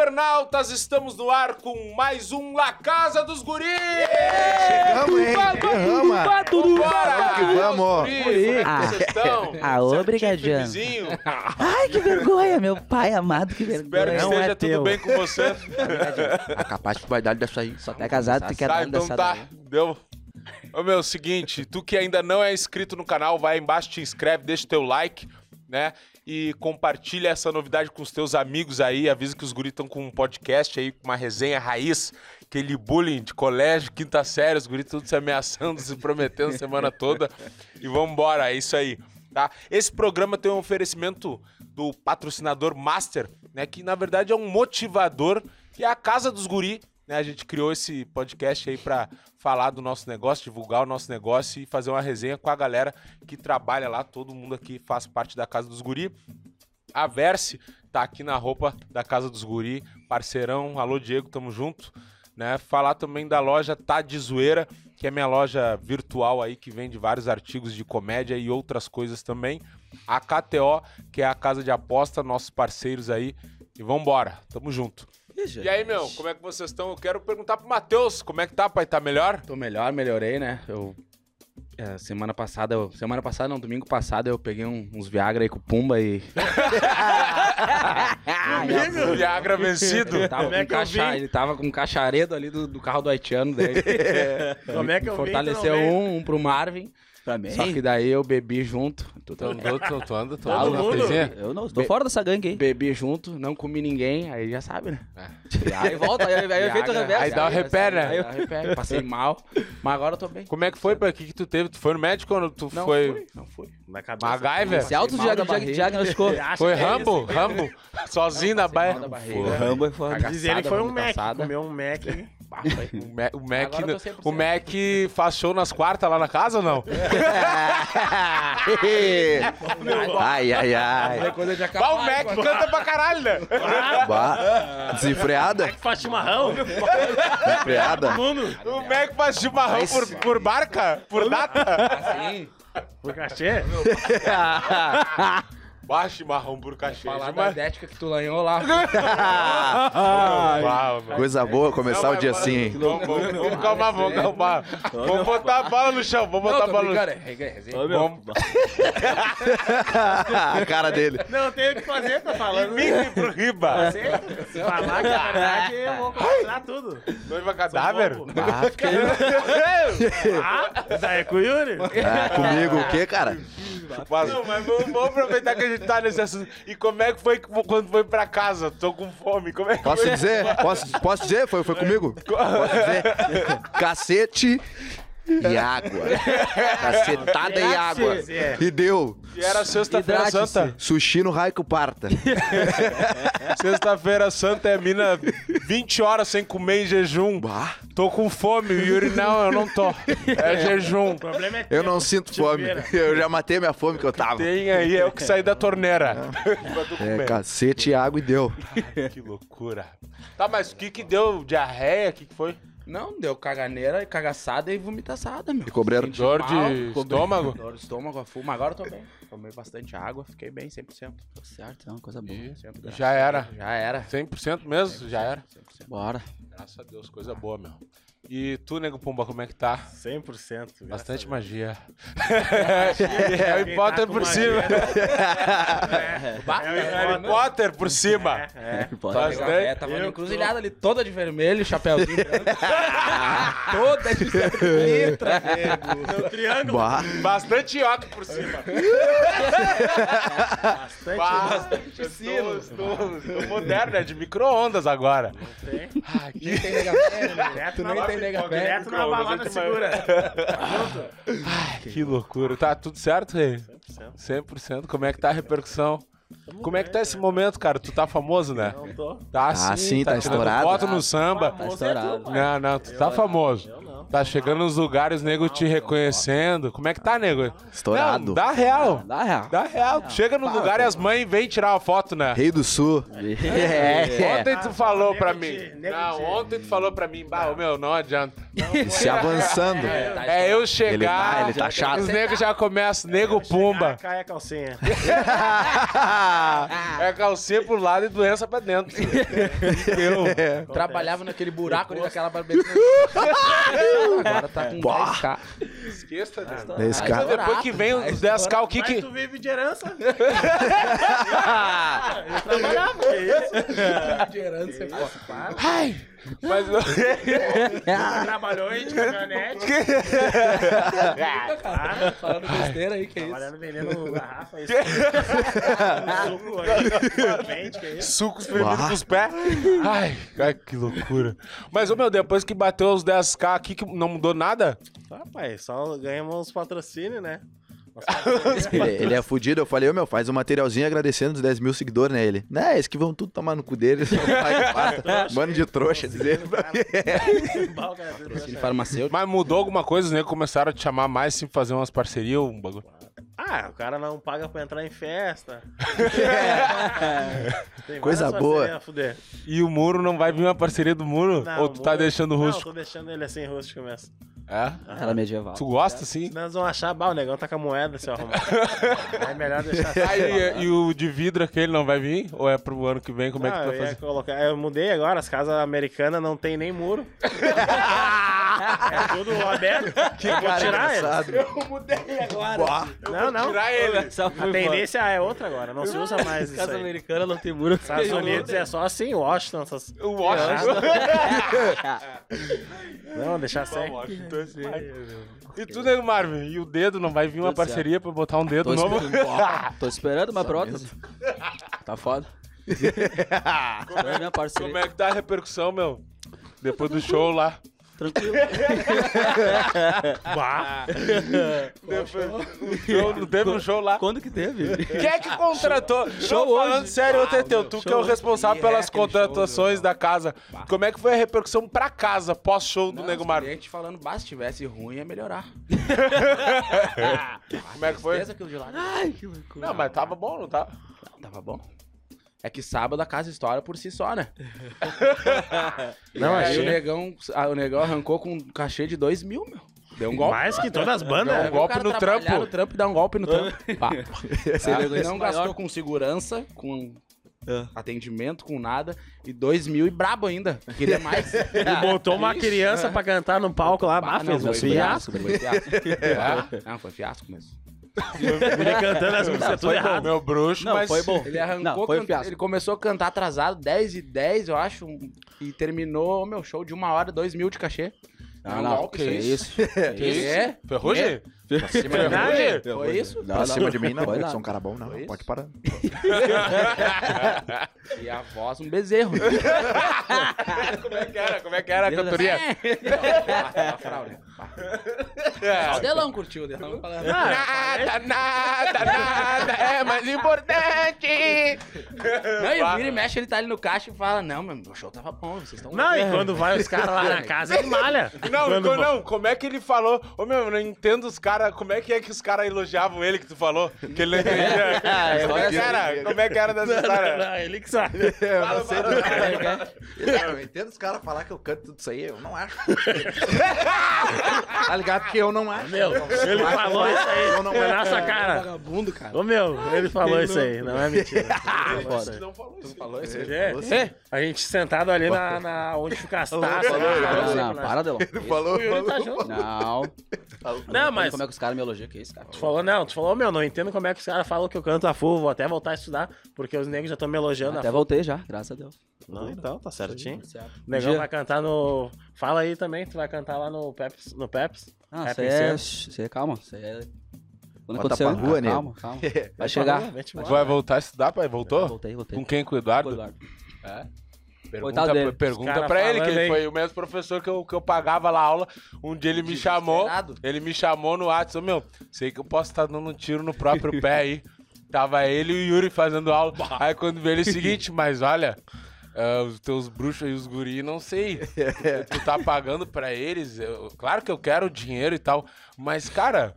internautas, estamos no ar com mais um La Casa dos Guris! Chegamos, hein? Vamos vamos. Como é Ah, ah, obrigadinho. Ai, que vergonha, meu pai amado, que Espero que vergonha. Não esteja é tudo teu. bem com você. A capaz de vai dar dessa aí. Só tá casado, tu quer dar então dessa tá. Deu. Ô meu, seguinte, tu que ainda não é inscrito no canal, vai aí embaixo, te inscreve, deixa teu like, né? E compartilha essa novidade com os teus amigos aí. Avisa que os guris estão com um podcast aí, com uma resenha raiz, aquele bullying de colégio, quinta série, os guris tudo se ameaçando, se prometendo a semana toda. E vambora, é isso aí. Tá? Esse programa tem um oferecimento do patrocinador Master, né? Que na verdade é um motivador, que é a casa dos guri, né? A gente criou esse podcast aí pra falar do nosso negócio, divulgar o nosso negócio e fazer uma resenha com a galera que trabalha lá. Todo mundo aqui faz parte da casa dos guri. A Verse tá aqui na roupa da Casa dos Guri, parceirão. Alô, Diego, tamo junto. Né? Falar também da loja Tá de Zoeira, que é minha loja virtual aí, que vende vários artigos de comédia e outras coisas também. A KTO, que é a casa de aposta, nossos parceiros aí. E vambora, tamo junto. E aí, meu, como é que vocês estão? Eu quero perguntar pro Matheus, como é que tá, pai? Tá melhor? Tô melhor, melhorei, né? Eu. é, semana passada, eu, semana passada, não, domingo passado, eu peguei um- uns Viagra aí com o Pumba e. Viagra vencido. Ele tava, Como é com que eu vim? ele tava com um cacharedo ali do, do carro do haitiano dele. Como é que eu vim, Fortaleceu tu não veio? um, um pro Marvin. Também? Só que daí eu bebi junto. Tu andou, tu, tu anda, tu anda na? Eu não, estou fora dessa gangue aí. Bebi junto, não comi ninguém, aí já sabe, né? Aí volta, aí, aí é feito o reverso. Aí dá o repé, né? Aí eu repé, passei mal, mas agora eu tô bem. Como é que foi? O que, que tu teve? Tu foi no médico quando tu Não foi. fui, não fui. Na cabeça. MacGyver? Se auto Mal da diag- diag- barriga. diagnosticou. Acha Foi é Rambo? esse? Rambo? Sozinho na baia. barriga. Rambo é. Cagaçada, Diz ele foi um Mac, comeu um Mac. Foi. O Mac, o Mac, Agora eu tô 100%. o Mac faz show nas quartas lá na casa ou não? ai, ai, ai. É Bah, o Mac canta pra caralho, né? Bah. Desenfreada? Faz chimarrão. Desenfreada? O Mac faz chimarrão por, por barca? Por data? Assim, Por cachê. Bah, chimarrão por cachê. falar da Chima- idética que tu lanhou lá. Bah, meu. Coisa boa começar Não, o dia mas- assim, hein? Vamos, vamos, vamos calmar, vamos calmar. Vamos botar a bola no chão, vamos botar a bola no chão. Vamos A cara dele. Não tem o que fazer, tá falando. Mickey pro Riba. Se falar que é verdade, eu vou comprar tudo. Noiva cadáver? Ah, fica aí. Ah, daí é com o Yuri. Ah, comigo o quê, cara? Mas, não, mas vamos aproveitar que a gente tá nesse assunto. E como é que foi quando foi pra casa? Tô com fome. Como é que Posso foi? dizer? Posso, posso dizer? Foi, foi comigo? Posso dizer? Cacete e água. Cacetada e água. É. E deu. E era sexta-feira Hidrate-se. santa. Sushi no Raico Parta. Sexta-feira santa é mina 20 horas sem comer em jejum. Bah, Tô com fome. O Yuri, não, eu não tô. É jejum. O problema é eu não sinto fome. Eu já matei a minha fome que eu tava. Tem aí, é o que sair da torneira. pra tu É, comer. cacete e água e deu. Que loucura. Tá, mas o que que deu? Diarreia? O que que foi? Não, deu caganeira, cagaçada e vomitaçada, meu. E cobraram. Senti Dor mal, de ficou bem. estômago? Dor de estômago, fumo. Agora eu tô bem. Tomei bastante água, fiquei bem 100%. Certo, é uma coisa boa. 100%, graças Já era. a Deus. Já era. 100% mesmo? Já era. 100%. Bora. Graças a Deus, coisa boa, meu. E tu, Nego Pumba, como é que tá? 100%. Bastante magia. é Harry Potter por cima. É, é, Harry Potter por cima. é. Bastante. Tava, é, tava Eu na encruzilhada ali, toda de vermelho, chapéuzinho branco. toda de letra. No triângulo. Bah, Bastante ioque por cima. Bastante. Bastante estou, estou, estou moderno, é de micro-ondas agora. Tem. Ai, que... Nem tem velha, né? Tu nem tem nega velha. Direto na balada segura. que loucura. Tá tudo certo, Rei? 100%. Como é que tá a repercussão? Como é que tá esse momento, cara? Tu tá famoso, né? Não tô. Tá Ah, sim, sim, tá estourado. foto no samba. Tá estourado. Não, não, tu tá famoso. Tá chegando nos lugares, nego te reconhecendo. Como é que tá, nego? Estourado. Não, dá real. Dá real. Dá real. Chega no lugar e as mães vêm tirar uma foto, né? Rei do Sul. É. Ontem tu falou pra mim. Não, te- ontem tu falou pra mim, bah, ô, meu, não adianta. Se avançando. É eu chegar. Ele tá- ele tá chato. Os negros já começam, nego pumba. Cai a calcinha. É calcinha pro lado e doença pra dentro. Eu. Trabalhava naquele buraco ali daquela barbearia. Agora tá com 10k. Esqueça disso. Esse Então, cara. depois que vem os 10k, o que Mas que... tu vive de herança. eu trabalhava, que isso? De herança, pô. Ai! Mas... Trabalhou em caminhonete. Para. Falando besteira aí, que é isso? Trabalhando vendendo garrafa. Isso. Suco aí. Que é isso? Sucos fervidos com os pés. Ai, ai, que loucura. Mas, ô meu, depois que bateu os 10k aqui, que não mudou nada? Rapaz, só ganhamos uns patrocínios, né? Ele, ele é fudido. Eu falei, ô meu, faz um materialzinho agradecendo os 10 mil seguidores, né? Ele, né? Esses que vão tudo tomar no cu deles. Mano de trouxa, mim. Ele farmacêutico. Mas mudou alguma coisa, os negros começaram a te chamar mais, assim, fazer umas parcerias, um bagulho. Ah, o cara não paga pra entrar em festa. Tem Coisa boa. E o muro não vai vir uma parceria do muro? Não, Ou tu tá muro- deixando Não, rústico? tô deixando ele assim rústico mesmo. É? Era medieval. Tu gosta? Senão eles vão achar, bah, o negão tá com a moeda, seu arrumado. é melhor deixar assim. Aí, e o de vidro aquele não vai vir? Ou é pro ano que vem? Como é que tu eu, vai ia fazer? colocar, eu mudei agora, as casas americanas não tem nem muro. é tudo aberto. eu vou tirar eles. Eu mudei agora. Não, não. Tirar ele. A tendência é outra agora, não se usa mais isso Casa aí. americana não tem muro. Estados Unidos é só assim, Washington. Essas... O Washington. Não, deixar sem. Washington, assim. E tu, nego Marvin? E o dedo? Não vai vir uma Tudo parceria pra botar um dedo Tô novo? esperando, tô esperando uma prótese. Tá foda. Esperando minha parceria. Como é que tá a repercussão, meu? Depois do show lá. Tranquilo. Bah. Depois, show, não teve um show lá. Quando que teve? Quem é que contratou? Show Não, falando hoje. sério, ô Ah, Teteu, tu show que é o responsável é pelas aquele contratações show da casa. Como é que foi a repercussão pra casa, pós-show do Nego os Marvin? clientes falando, bah, se tivesse ruim ia melhorar. Como é que foi? Ai, que loucura. Não, mas tava bom, não tava? Não, tava bom. É que sábado a casa história por si só, né? Não, aí achei. o negão, ah, o negão arrancou com um cachê de 2 mil, meu. Deu um golpe. Mais que todas as bandas. Deu um né? golpe O cara no trampo. no trampo e dar um golpe no trampo. Pá. Esse não maior. gastou com segurança, com É. atendimento, com nada. E 2 mil e brabo ainda. Queria mais. E botou uma criança pra cantar no palco lá. Bah, Ah, fez um foi fiasco. Foi fiasco. É? Não, foi fiasco mesmo. Ele cantando as músicas tudo errado. Meu bruxo, Não, mas... foi bom. Ele arrancou, Não, foi canta- ele começou a cantar atrasado, 10 e 10, eu acho, e terminou o meu show de uma hora, 2 mil de cachê. Não, um não, golpe, que isso isso. Que isso? É? Ferrugem? Verdade? Foi isso? Não, Pra não. cima de mim, não. Eu sou um cara bom, não. Foi isso? Pode parar. E a voz, um bezerro. Como é que era? Como é que era a cantoria? Não, fraude. Só o Delão curtiu, o Delão falando. Nada, nada, nada é mais importante. Não, e vira e mexe, ele tá ali no caixa e fala, não, meu, o show tava bom, vocês estão... Não, e quando vai os caras lá na casa, ele malha. Não, não, como é que ele falou? Ô meu, eu não entendo os caras. Como é que é que os caras elogiavam ele que tu falou? Que ele não entendia. como, é que era? como é que era dessa história? Não, ele que sabe. Eu Fala, não sei fala. do cara. Eu entendo os caras falar que eu canto tudo isso aí, eu não acho. tá ligado que eu não acho. Meu, ele falou isso aí. Eu não é. nossa cara. Vagabundo, cara. Ô meu, ele falou isso aí, não é mentira. Ele falou isso aí. Não falou isso. Falou isso? É, é, a gente sentado ali na, onde fica as taças. falou, né, ele falou Não, não, para, Delon. Falou, O Tá. Não. Não, mas Como é que os caras me elogiam? Que isso, cara? tu falou, não, tu falou, meu, não entendo como é que os caras falam que eu canto a full, vou até voltar a estudar, porque os negros já estão me elogiando Até voltei já, graças a Deus. Não, então, tá certinho. Certo. O negão vai cantar no... Fala aí também, tu vai cantar lá no Peps. No Peps. Isso aí é. É calma. Aí é. Quando Bota aconteceu, pra rua, nego. calma, calma. Vai Vai chegar. embora. Vai voltar a estudar, pai? Voltou? Voltei, voltei. Com quem? Com o Eduardo? Eduardo. Pergunta, Coitado dele. pergunta Os cara pra ele, que falando ele aí. foi o mesmo professor que eu, que eu pagava lá aula. Um dia ele me chamou. Desesperado. Ele me chamou no WhatsApp. Ô, Meu, sei que eu posso estar dando um tiro no próprio pé aí. Tava ele e o Yuri fazendo aula. Aí quando veio ele, é o seguinte, mas olha. ah, os teus bruxos e os guri, não sei. tu tá pagando pra eles. eu- claro que eu quero o dinheiro e tal. Mas, cara,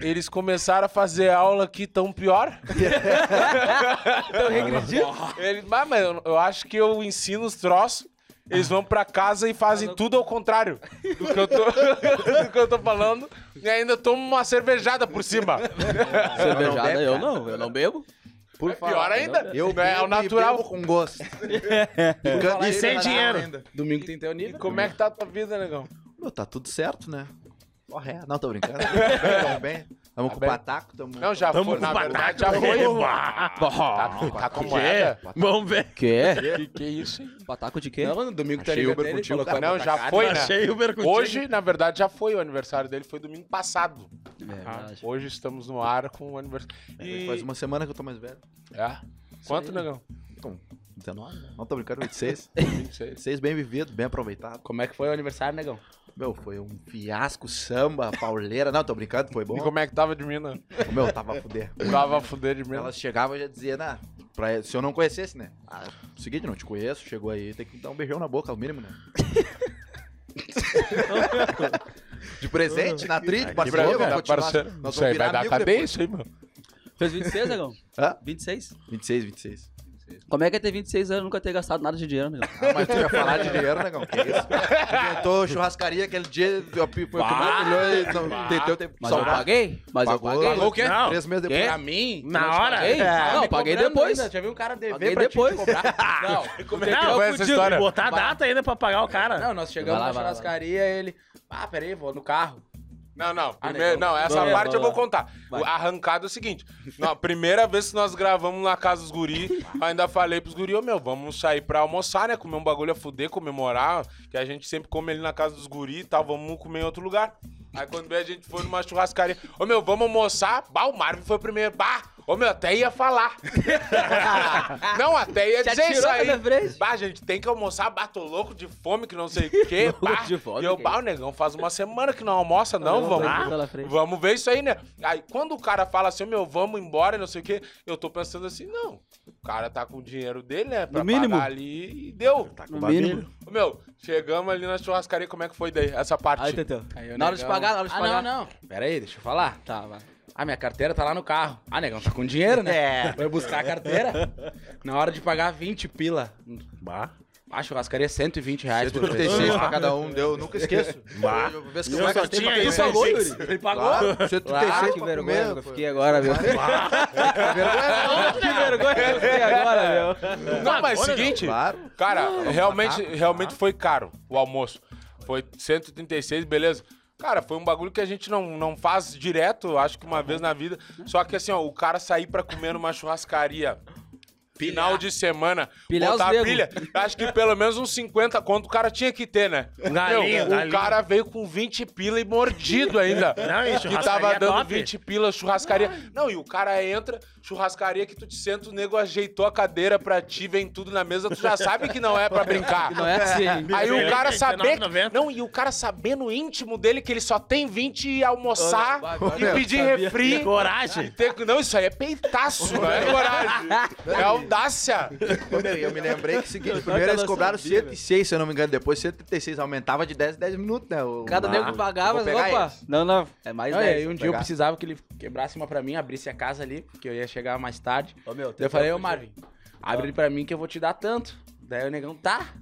eles começaram a fazer aula aqui tão pior. Tão regredindo. Ele, mas, mas eu, eu acho que eu ensino os troços. eles vão pra casa e fazem tudo ao contrário do que eu tô, do que eu tô falando. E ainda tomam uma cervejada por cima. Cervejada, eu cara. não, eu não bebo. Por Pior ainda. Eu Não é bebo o natural. bebo com gosto. E sem dinheiro. Domingo tem teu nível. Como é que tá a tua vida, negão? Meu, tá tudo certo, né? Porra, é. Não, tô brincando. Tamo bem. Tamo com o pataco, tamo... Não, já Tamo foi. Na verdade, já foi. Tá, tá com moeda? Vamos ver. Quê? Que, que isso, hein? Pataco de quê? Não, no domingo tem Achei Uber dele, contigo, falou que Não, já foi, casa. né? Achei Uber contigo. Hoje, na verdade, já foi o aniversário dele, foi domingo passado. É verdade. Hoje estamos no ar com o aniversário. E... Faz uma semana que eu tô mais velho. É? Quanto, negão? Então, 19, né? Não tô brincando, 26. 26. 26 bem vivido, bem aproveitado. Como é que foi o aniversário, negão? Meu, foi um fiasco, samba, pauleira. Não, tô brincando, foi bom. E como é que tava de mina? Meu, tava a fuder. Tava a fuder de mina. Elas chegavam e já dizia, né? Pra, se eu não conhecesse, né? Ah, seguinte, não te conheço, chegou aí, tem que dar um beijão na boca, ao mínimo, né? De presente, na trilha, Que parceria, bravo, vamos tá, continuar. parceiro. Nós Isso aí vamos vai virar dar cadeia, depois. isso aí, meu. Fez 26, negão? Hã? 26? 26, 26. Como é que é ter 26 anos e nunca ter gastado nada de dinheiro, negão? Ah, mas tu ia falar de dinheiro, negão, que isso? Inventou churrascaria aquele dia, eu foi o que mais milhões, e não entendeu, teve que Mas eu paguei? Mas eu Pagou. paguei? Pagou o quê? Não. Três meses Quê? depois. Pra mim? Na não hora? paguei? É. Não, paguei depois. ainda, Já viu um cara dever Paguei pra depois. te cobrar? Não. Como é que Não, foi essa história? Botar a data ainda pra pagar o cara. Não, nós chegamos lá, na churrascaria ele... Ah, peraí, vou no carro. Não, não. Ah, Primeiro, negão. não, essa Vamos lá, parte eu vamos vou lá. contar. Vai. O arrancado é o seguinte. Na primeira vez que nós gravamos na casa dos guri, ainda falei pros guri, ô meu, vamos sair pra almoçar, né? Comer um bagulho a fuder, comemorar, que a gente sempre come ali na casa dos guri e tal, vamos comer em outro lugar. Aí quando veio a gente foi numa churrascaria, ô meu, vamos almoçar? Bah, o Marvin foi o primeiro. Bah, ô meu, até ia falar. não, até ia Já dizer isso tirou aí. Bah, gente, tem que almoçar, bato louco de fome, que não sei o quê. Louco Bah. de fome, e eu, que bah, o negão faz uma semana que não almoça, não, vamos. Tá pela frente. Vamos ver isso aí, né? Aí quando o cara fala assim, meu, vamos embora, não sei o quê, eu tô pensando assim, não. O cara tá com o dinheiro dele, né? Pra No mínimo. pagar ali e deu. No mínimo. Ô, Meu, chegamos ali na churrascaria, como é que foi daí? Essa parte. Aí, Teteu. O Na hora de pagar, na hora de ah, pagar. não, não. Pera aí, deixa eu falar. Tá, vai. Ah, minha carteira tá lá no carro. Ah, negão, tá com dinheiro, né? É. Vai buscar a carteira. Na hora de pagar 20 pila. Bah. Ah, churrascaria 120 reais por vez. 136 pra cada um, deu, nunca esqueço. Bah. Eu- vez que Eu eu só tinha pra isso, pagou. Yuri? Ele pagou. Claro, 136 Ah, que vergonha comer, que eu fiquei agora, meu. que vergonha que eu fiquei agora, meu. Não, mas Agora seguinte, Claro. cara, realmente, realmente foi caro o almoço. Foi 136, beleza. Cara, foi um bagulho que a gente não, não faz direto, acho que uma vez na vida. Só que assim, ó, o cara sair pra comer numa churrascaria final de semana, Pilhar botar dedos. pilha, acho que pelo menos uns 50 conto o cara tinha que ter, né? galinho, Meu, o galinho. cara veio com 20 pila e mordido ainda. Não, e que tava dando top. 20 pila churrascaria. Não, e o cara entra, churrascaria que tu te senta, o nego ajeitou a cadeira pra ti, vem tudo na mesa, tu já sabe que não é pra brincar. Não é assim. Aí o cara saber. 19,90. Não, e o cara saber no íntimo dele que ele só tem 20 e almoçar e pedir sabia. refri. Coragem. Ter- Não, isso aí é peitaço, não é coragem. É audácia. E eu me lembrei que o seguinte, primeiro eles cobraram sabia, 106, se eu não me engano, depois 136, aumentava de 10 em 10 minutos, né? O- Cada nego que pagava, opa. eles. Não, não. É mais Não, e aí 10. um dia eu pegar. precisava que ele quebrasse uma pra mim, abrisse a casa ali, porque eu ia chegar mais tarde. Ô, meu, eu falei, ô Marvin, abre ele pra mim que eu vou te dar tanto. Daí o negão, tá.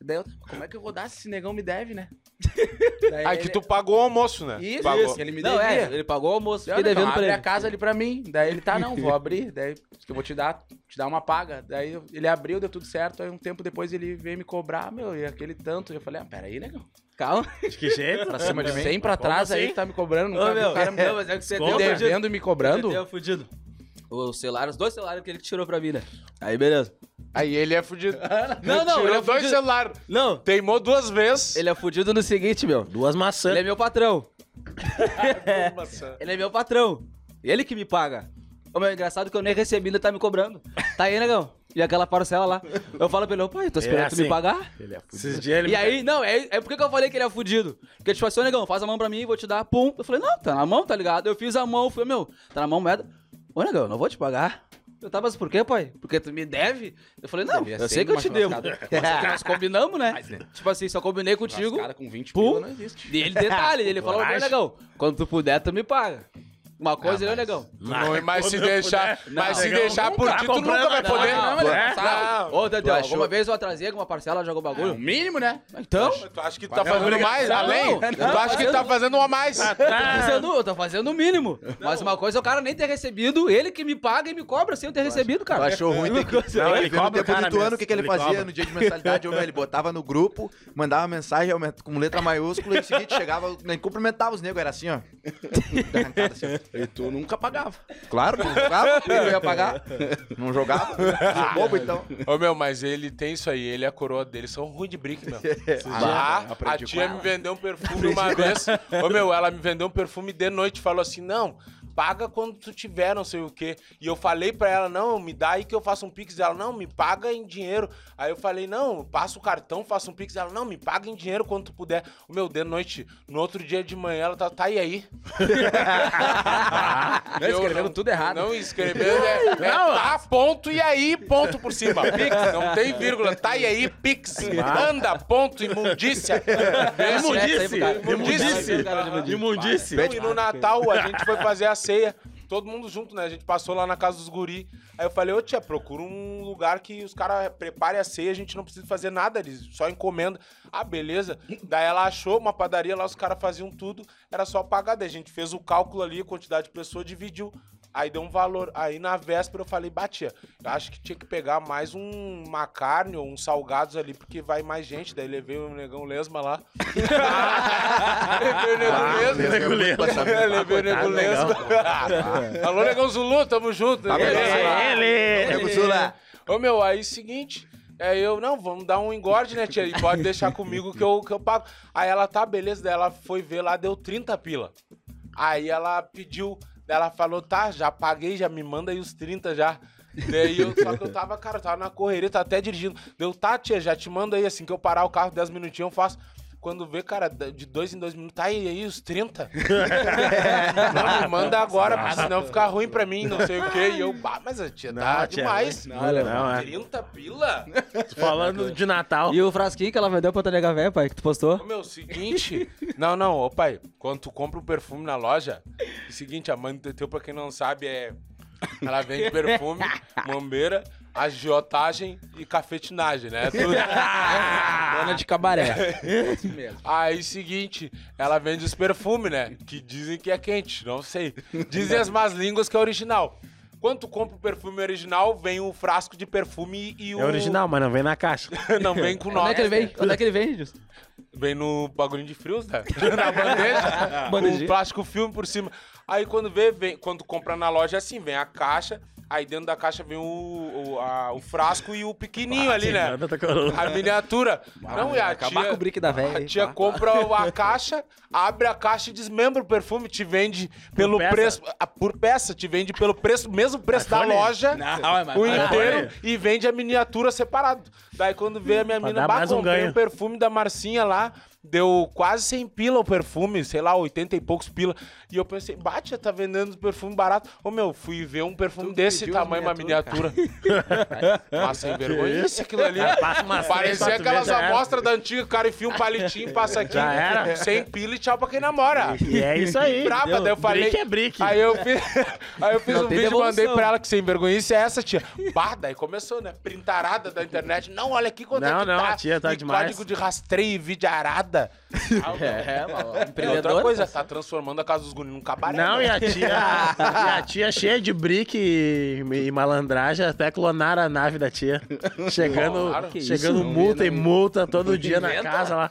Daí eu, como é que eu vou dar se esse negão me deve, né? Daí Aí que ele- tu pagou o almoço, né? Isso, pagou. isso, ele me Não, devia. é, ele pagou o almoço, fiquei ó, negão, devendo pra abre ele. a casa ali pra mim. Daí ele, tá, não, vou abrir. Daí que eu vou te dar, te dar uma paga. Daí eu- ele abriu, deu tudo certo. Aí um tempo depois ele veio me cobrar, meu, e aquele tanto. Eu falei, ah, peraí, negão. Calma. De que jeito? Pra cima de mim. Sempre pra trás aí assim? que tá me cobrando. Ô, Nunca vi meu, o cara me não, mas é que você me deu devendo e me cobrando. Deu fudido. O celular, os dois celulares que ele tirou pra mim, né? Aí, beleza. Aí ele é fudido. Não, não, Tirou ele é dois fudido. celulares. Não, Teimou duas vezes. ele é fudido no seguinte, meu. Duas maçãs. Ele é meu patrão. Ele é meu patrão. Ele que me paga. Ô, meu, engraçado que eu nem recebi, ele tá me cobrando. Tá aí, negão. E aquela parcela lá. Eu falo pra ele, ô pai, tô esperando É tu me assim. pagar. Esses dias ele E aí, não, é, é porque que eu falei que ele é fudido. Porque tipo assim, ô negão, faz a mão pra mim, vou te dar, pum. Eu falei, não, tá na mão, tá ligado? Eu fiz a mão, falei, meu, tá na mão moeda. Ô negão, eu não vou te pagar. Eu tava, mas por quê, pai? Porque tu me deve? Eu falei, não, Devia eu sei que eu te devo. nós combinamos, né? Mas, né? Tipo assim, só combinei contigo. Cara com 20 Pum. pila não existe. E ele, detalhe, ele falou, Coragem. negão, quando tu puder, tu me paga. Uma coisa, ele é negão. Não, mas se deixar, puder. mas Não, se negão deixar por ti, tu nunca vai poder. Não, mas é? sabe? Ô, achou? alguma vez eu atrasei alguma parcela, jogou O bagulho? mínimo, né? Então, Tu acha que tu tá fazendo mais? Não, Além? não, Tu acha que tu tá fazendo uma mais? eu tô fazendo, eu tô fazendo o mínimo. Mas uma coisa é o cara nem ter recebido, ele que me paga e me cobra sem eu ter recebido, Tu cara. achou ruim ter que... Não, Não, ele cobra o cara ano, o que, que ele, Ele fazia cobra. no dia de mensalidade? Ele botava no grupo, mandava mensagem com letra maiúscula e o seguinte, chegava, nem cumprimentava os negros, era assim, ó. Assim, ó. E tu nunca pagava. Claro, não jogava, ele ia pagar. Não jogava, Sou bobo então. Ô, meu, mas ele tem isso aí, ele e a coroa dele são ruins de brick, meu. Ah, Ah, a tia me vendeu um perfume uma vez. Ô, meu, ela me vendeu um perfume de noite, falou assim, não, paga quando tu tiver, não sei o quê. E eu falei pra ela, não, me dá aí que eu faço um pix. Ela, não, me paga em dinheiro. Aí eu falei, não, passa o cartão, faço um pix. Ela, não, me paga em dinheiro quando tu puder. O meu, de noite, no outro dia de manhã, ela tá, tá e aí? Não, escrevendo tudo errado. Não, escrevendo é, é tá, ponto e aí, ponto por cima. Pix, não tem vírgula. Tá e aí, pix. Anda, ponto, imundícia. Imundice! Imundice! Não, e no Natal a gente foi fazer a ceia, todo mundo junto, né? A gente passou lá na casa dos guri. Aí eu falei, ô tia, procura um lugar que os caras preparem a ceia, a gente não precisa fazer nada, eles só encomenda. Ah, beleza. Daí ela achou uma padaria lá, os caras faziam tudo, era só pagar. Daí a gente fez o cálculo ali, a quantidade de pessoa, dividiu. Aí deu um valor. Aí na véspera eu falei, batia, eu acho que tinha que pegar mais um, uma carne ou uns salgados ali, porque vai mais gente. Daí levei o negão lesma lá. levei o negão lesma. Nego Lesma. É, levei o nego lesma. Alô, negão Zulu, tamo junto. Tá. Ele! Nego Zula. Ô, meu, aí seguinte. Aí eu, não, vamos dar um engorde, né, tia? E pode deixar comigo que eu, que eu pago. Aí ela, tá, beleza. Daí ela foi ver lá, deu 30 pila. Aí ela pediu, ela falou, tá, já paguei, já me manda aí os 30 já. Daí eu, só que eu tava, cara, eu tava na correria, tava até dirigindo. Deu, tá, tia, já te mando aí, assim que eu parar o carro, 10 minutinhos eu faço. Quando vê, cara, de dois em dois minutos, tá aí, aí os 30. não, me manda agora, porque senão fica ruim pra mim, não sei o quê. E eu, bah, mas a tia tá Não, tia, demais. não, não, é. 30 pila? Tô falando de Natal. E o frasquinho que ela vendeu pra tua nega véia, pai, que tu postou? Ô, meu, seguinte. Não, não, ô pai, quando tu compra um perfume na loja, é o seguinte, a mãe do Teteu, pra quem não sabe, é. Ela vende perfume, mambeira, agiotagem e cafetinagem, né? Tudo. Dona de cabaré. Isso mesmo. Aí, seguinte, ela vende os perfumes, né? Que dizem que é quente, não sei. Dizem as más línguas que é original. Quando tu compra o perfume original, vem o frasco de perfume e o. É original, mas não vem na caixa. não vem com Onde é nós. que ele vem? Onde é que ele vem, Gilson? Vem no bagulhinho de frios, né? Na bandeja. com um plástico filme por cima. Aí quando vê, vem, quando compra na loja é assim, vem a caixa, aí dentro da caixa vem o, o, a- o frasco e o pequenininho ali, né? A miniatura. Não, e a Acabar tia, com o brick da velha. a tia compra a caixa, abre a caixa e desmembra o perfume, te vende pelo peça? preço, a- por peça, te vende pelo preço, mesmo preço da loja, Não, é mais o inteiro, e vende a miniatura separado. Daí quando vê a minha mina, bah, um comprei o perfume da Marcinha lá, deu quase 100 pila o perfume, sei lá, 80 e poucos pila. E eu pensei, bate, tá vendendo perfume barato. Ô meu, fui ver um perfume Tu desse as tamanho, uma miniatura. Nossa, sem vergonha isso, aquilo ali. Passa três, Parecia aquelas amostras da antiga, o cara enfia um palitinho, passa aqui, Já era. sem pila e tchau pra quem namora. E é isso aí. Braba, daí eu falei. Brick é brick. Aí eu fiz, aí eu fiz Não um vídeo e mandei pra ela que sem vergonha é essa, tia. Bah, daí começou, né? Printarada da internet. Não, olha aqui quanto Não, é que não, tá. a tia tá e demais. código de rastreio e vídeo arada. É, mano. Outra Empreendedor. coisa, tá transformando a casa dos guris num cabaré. Não, né? e a tia, e a tia cheia de brick e, e malandragem, até clonaram a nave da tia. Chegando, Claro. Que chegando isso? multa e multa todo dia na Inventa. casa lá.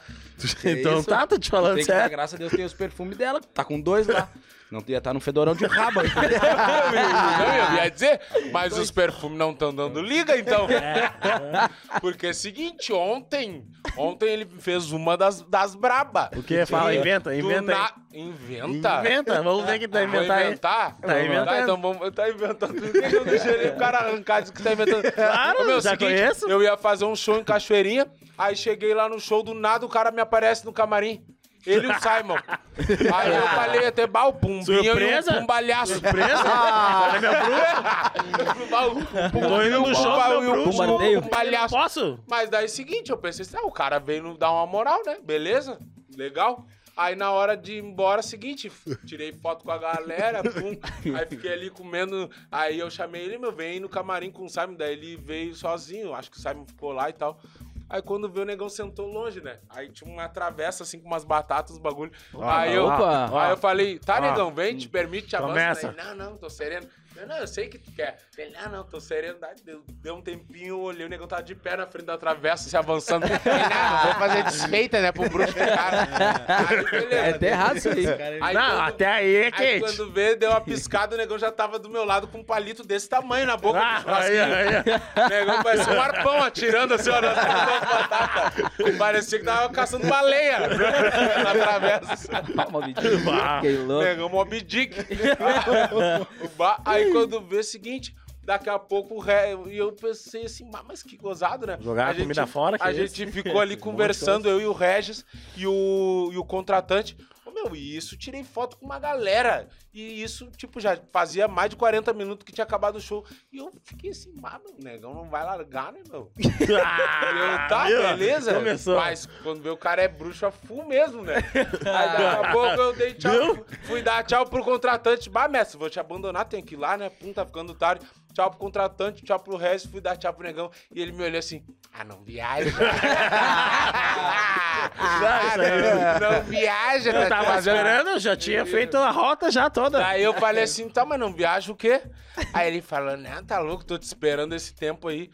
Então isso? tá, tô te falando Tem que sério. graças a Deus tem os perfumes dela. Tá com dois lá. Não ia estar no fedorão de rabo. Não, eu ia dizer, mas os perfumes não estão dando liga, então. É. Porque é o seguinte, ontem, ontem ele fez uma das, das braba. O que? Fala, inventa, inventa na- Inventa? Inventa, vamos ver que tá Vou inventando aí. inventar? Tá inventando. então vamos, tá inventando. Por que que eu deixei o cara arrancar disso que tá inventando? Claro, Ô, meu, já seguinte, conheço. Eu ia fazer um show em Cachoeirinha, aí cheguei lá no show, do nada o cara me aparece no camarim. Ele e o Simon. Aí eu falei até, Pumbinha Surpresa? e o Pumbalhaço. Surpresa? Olha meu bruxo. Tô indo no show meu bruxo. Pumbalhaço. Posso? Mas daí é o seguinte, eu pensei assim, ah, o cara veio dar uma moral, né? Beleza? Legal. Aí na hora de ir embora, seguinte, tirei foto com a galera, pum. Aí fiquei ali comendo. Aí eu chamei ele, meu, vem aí no camarim com o Simon. Daí ele veio sozinho, acho que o Simon ficou lá e tal. Aí quando veio o negão sentou longe, né? Aí tinha uma travessa assim com umas batatas, bagulho. aí eu, Opa. aí eu falei, tá, Ó. negão, vem, te permite, te avança. Começa. Não, não, tô sereno. Eu, não, eu sei que tu quer. Ele, não, não, tô sereno. Daí deu, deu um tempinho, olhei, o negão tava de pé na frente da travessa, se avançando. Ele, não, vou fazer desfeita, né, pro bruxo do cara. Aí, beleza. É até errado isso aí. Aí não, quando- até aí é Aí quente. quando veio, deu uma piscada, o negão já tava do meu lado com um palito desse tamanho na boca Ah, do churrasquinho. aí, aí. O negão parecia um arpão atirando assim, ó, nas duas batatas. Parecia que tava caçando baleia na travessa. Vitinho. Bah. Fiquei louco. Negão Mob Dick. Ba- Aí quando vê o seguinte, daqui a pouco o ré, e eu pensei assim, "Mas- que gozado, né? Jogar a gente- comida fora, que A é gente ficou ali conversando, eu e o Regis e o, e o contratante. Meu, e isso tirei foto com uma galera. E isso, tipo, já fazia mais de 40 minutos que tinha acabado o show. E eu fiquei assim, mas, meu, o negão não vai largar, né, meu? E eu, tá, viu? beleza. Começou. Mas quando vê o cara é bruxo a full mesmo, né? Aí daqui a pouco eu dei tchau. Viu? Fui dar tchau pro contratante. Bah, mestre, vou te abandonar, tenho que ir lá, né? Pum, tá ficando tarde. Tchau pro contratante, tchau pro resto, fui dar tchau pro negão. E ele me olhou assim, ah, não viaja. ah, não, não viaja, tá tava fazendo- esperando, eu já tinha feito a rota já toda. Aí eu falei assim, tá, mas não viaja o quê? Aí ele falou, não, tá louco, tô te esperando esse tempo aí.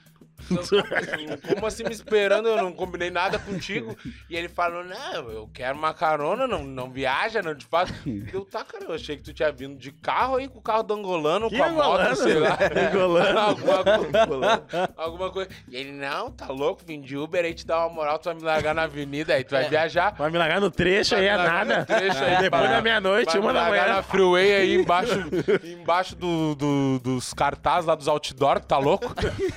Eu, Como assim me esperando? Eu não combinei nada contigo. E ele falou, não, eu quero uma carona, não, não viaja, não te faço. Eu, tá, cara, eu achei que tu tinha vindo de carro aí com o carro do angolano, Que com a moto, angolano? sei lá. Angolano. alguma, coisa, alguma coisa. E ele, não, tá louco, vim de Uber aí te dar uma moral, tu vai me largar na avenida, aí tu vai viajar. Vai me largar no trecho aí, é Vai me largar nada. trecho aí, Depois da meia-noite, uma da manhã. na freeway aí embaixo, embaixo do, do- dos cartazes lá dos outdoor, tá louco?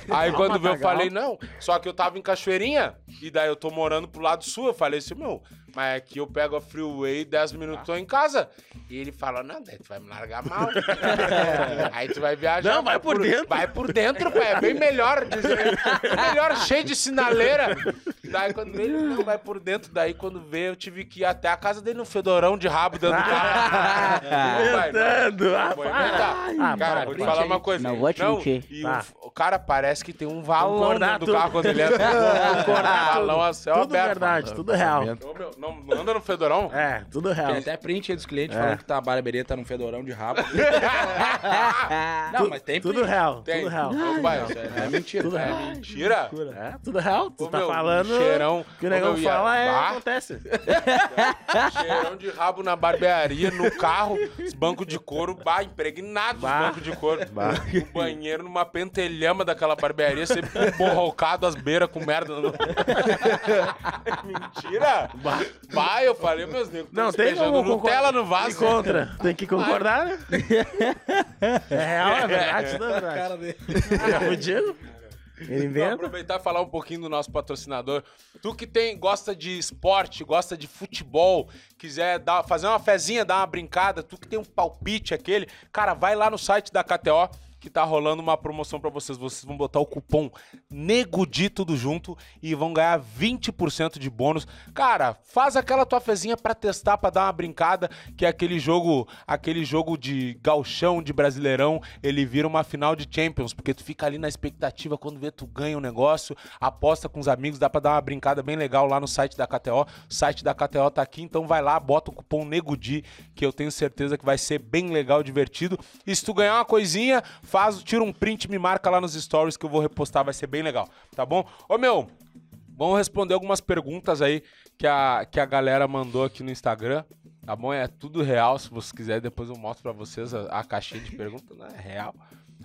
Aí quando veio eu falei, não, só que eu tava em Cachoeirinha, e daí eu tô morando pro lado sul, eu falei assim, meu, mas aqui eu pego a freeway, 10 minutos tô em casa. E ele falou, não, daí tu vai me largar mal. aí tu vai viajar. Não, vai por dentro. Vai por dentro, pai, é bem melhor. É melhor, cheio de sinaleira. Daí quando ele, não, vai por dentro. Daí quando veio, eu tive que ir até a casa dele num fedorão de rabo dentro do carro. Inventando. Ah, inventar. Ah, cara, vou te falar uma coisa. Não vou te mentir. E Tá. o, o cara parece que tem um valão do tudo. carro quando ele entra. Tudo. valão a céu Tudo aberto. verdade, tudo real. Não, não anda no fedorão? É, tudo real. Tem até print aí dos clientes É. falando que tá, a barbearia tá num fedorão de rabo. não, mas tem Tudo print. real, Tem. tudo real. Ô, pai, Isso é, é mentira. Tudo é real. Mentira? É, tudo real. Tu Ô, tá meu, falando. cheirão. que o Ô, negão meu, ia- fala é. Bah. Acontece. Cheirão de rabo na barbearia, no carro, os bancos de couro, bah, impregnados os Bah. bancos de couro. O banheiro numa pentelhama daquela barbearia, sempre borrocado as beiras com merda. No... Mentira! Bah, eu falei, meus negros, Não, não, tem como Nutella no vaso. contra. Tem que concordar, né? É real, é verdade, tudo é verdade. É fudido? Ele Vou inventa. aproveitar e falar um pouquinho do nosso patrocinador. Tu que tem, gosta de esporte, gosta de futebol, quiser dar, fazer uma fezinha, dar uma brincada, tu que tem um palpite aquele, cara, vai lá no site da KTO que tá rolando uma promoção pra vocês. Vocês vão botar o cupom NEGUDI tudo junto e vão ganhar 20% de bônus. Cara, faz aquela tua fezinha pra testar, pra dar uma brincada, que é aquele jogo, aquele jogo de galchão, de brasileirão, ele vira uma final de Champions, porque tu fica ali na expectativa quando vê tu ganha um negócio, aposta com os amigos, dá pra dar uma brincada bem legal lá no site da KTO. O site da KTO tá aqui, então vai lá, bota o cupom NEGUDI, que eu tenho certeza que vai ser bem legal, divertido. E se tu ganhar uma coisinha, faz, tira um print, me marca lá nos stories que eu vou repostar, vai ser bem legal, tá bom? Ô meu, vamos responder algumas perguntas aí que a, que a galera mandou aqui no Instagram. Tá bom? É tudo real. Se você quiser, depois eu mostro pra vocês a, a caixinha de perguntas. Não é real.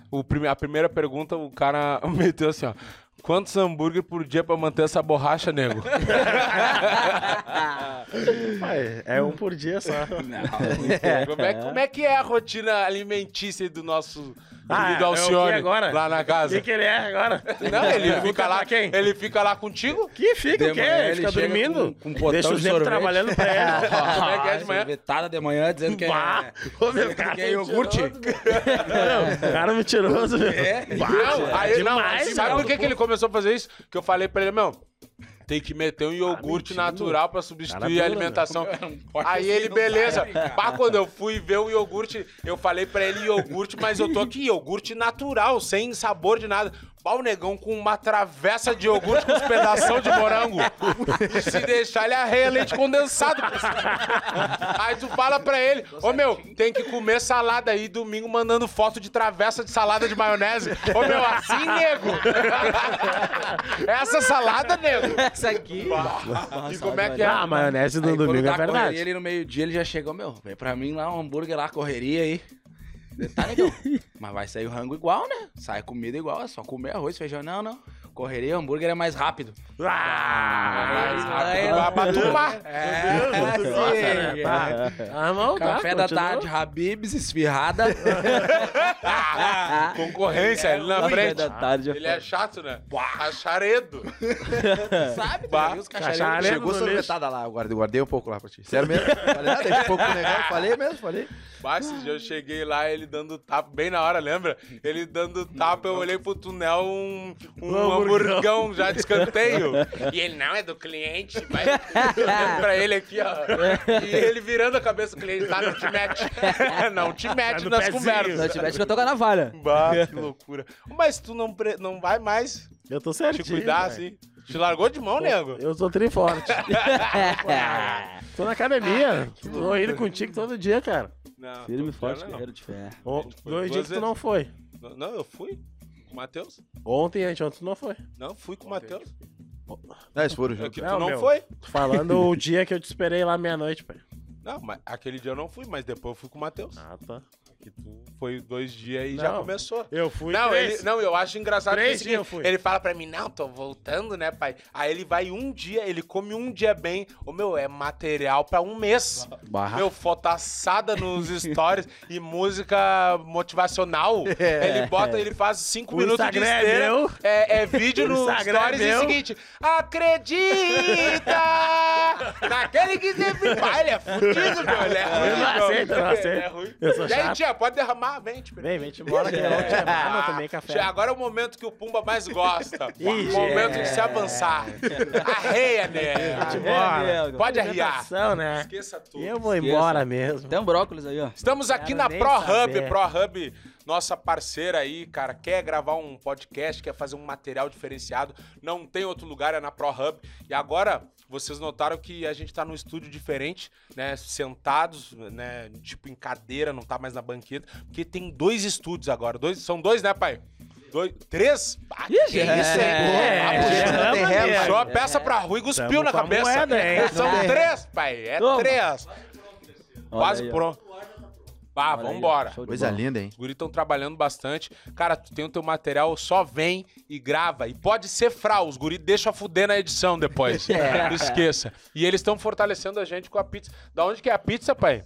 O prime, a primeira pergunta, o cara meteu assim, ó. Quantos hambúrguer por dia pra manter essa borracha, nego? Pai, É um por dia só. como, é, como é que é a rotina alimentícia do nosso Ah, querido é o que Alcione agora? lá na O casa? que, que ele é agora? Não, ele fica lá, quem? ele fica lá contigo? Que fica De o quê? Ele fica dormindo. com- com um Deixa de os negros sorvete. trabalhando pra ele. Como é que é de manhã? Sorvetada de manhã dizendo que Bah, é, ô, meu que cara é iogurte. Não, cara mentiroso, meu. É. Bah, é aí, não, sabe por que, que ele começou a fazer isso? Que eu falei pra ele, meu, tem que meter um iogurte mentindo. natural pra substituir Cara a alimentação. Aí ser, ele, beleza. cara. Pá, quando eu fui ver o iogurte, eu falei pra ele iogurte, mas eu tô aqui, iogurte natural, sem sabor de nada. O negão com uma travessa de iogurte com os pedação de morango. Se deixar, ele arreia leite condensado. cima. Aí tu fala pra ele, ô meu, tem que comer salada aí, domingo mandando foto de travessa de salada de maionese. Ô meu, assim, nego. Essa salada, nego. Essa aqui. E como é que é? Ah, a maionese do Aí, quando domingo dá é verdade. correria ali no meio-dia, ele já chegou, meu, vem pra mim lá um hambúrguer lá, correria aí. Tá legal. Mas vai sair o rango igual, né? Sai comida igual, é só comer arroz, feijão. Não, não. Correria, hambúrguer é mais rápido. Ah, Mais rápido. batumar. É, sim. Ah, não, tá, Café da tarde, Habibs, esfirrada. Concorrência, ele na frente. da tarde. Ele é chato, né? Acharedo. Sabe? Bah, os. Chegou sorvetada lá, eu guardei, guardei um pouco lá pra ti. Sério mesmo? Falei, deixa um pouco negócio. Falei mesmo, falei. Mas esse dia eu cheguei lá, ele dando tapa, bem na hora, lembra? Ele dando tapa, eu olhei pro túnel, Um hamburgão. já de escanteio. E ele, não, é do cliente. Olhando pra ele aqui, ó. E ele virando a cabeça do cliente, tá, não te mete. Não te mete no nas pezinho. conversas. Se eu tivesse que eu tô com a navalha. Bah, que loucura. Mas tu não, pre- não vai mais Eu tô certinho. te cuidar, assim? Te largou de mão, nego? Eu sou triforte. tô na academia. Tô indo contigo todo dia, cara. Não, Firme, tô forte, não. guerreiro de Dois dias que tu não foi. Não, não, eu fui com o Matheus. Ontem, anteontem tu não foi. Não, fui com o Matheus. Não, eles foram É juntos. que tu Não, não meu. foi? Falando o dia que eu te esperei lá meia-noite, pai. Não, mas aquele dia eu não fui, mas depois eu fui com o Matheus. Ah, tá. Que tu foi dois dias e já Não. começou. Eu fui não, três. ele, não, eu acho engraçado Três que é dias eu fui. ele fala pra mim, não, tô voltando, né, pai? Aí ele vai um dia, ele come um dia bem. Ô, meu, é material pra um mês. Barra. Meu, foto assada nos stories e música motivacional. Ele bota, ele faz cinco O minutos de Instagram é esteira. meu. É, é vídeo no Instagram stories é e seguinte, acredita naquele que sempre... Pai, ele é fudido, meu, ele é ruim. Eu não aceito, eu não aceito. é ruim. Eu sou E aí, chato. Pode derramar, vem, tipo. Vem, vem te embora que não te não tomei café. Agora é o momento que o Pumba mais gosta. O momento de se é. avançar. Arreia, né? Vem-te embora. Pode arriar. Né? Esqueça tudo. Eu vou Esqueça. embora mesmo. Tem um brócolis aí, ó. Estamos aqui na ProHub. ProHub, nossa parceira aí, cara, quer gravar um podcast, quer fazer um material diferenciado, não tem outro lugar, é na ProHub. E agora, vocês notaram que a gente tá num estúdio diferente, né? Sentados, né? Tipo em cadeira, não tá mais na banqueta. Porque tem dois estúdios agora. Dois, são dois, né, pai? Dois, três? Ah, que isso, hein? é, é, puxa, é, é, a peça pra rua e cuspiu Tamo na cabeça. moeda, hein? São três, pai. É Toma. três. Quase pronto. Vá, Olha aí, vambora. De Coisa bola. linda, hein? Os guris estão trabalhando bastante. Cara, tu tem o teu material, só vem e grava. E pode ser fral, os guris deixam a fuder na edição depois. Não esqueça. E eles estão fortalecendo a gente com a pizza. Da onde que é a pizza, pai?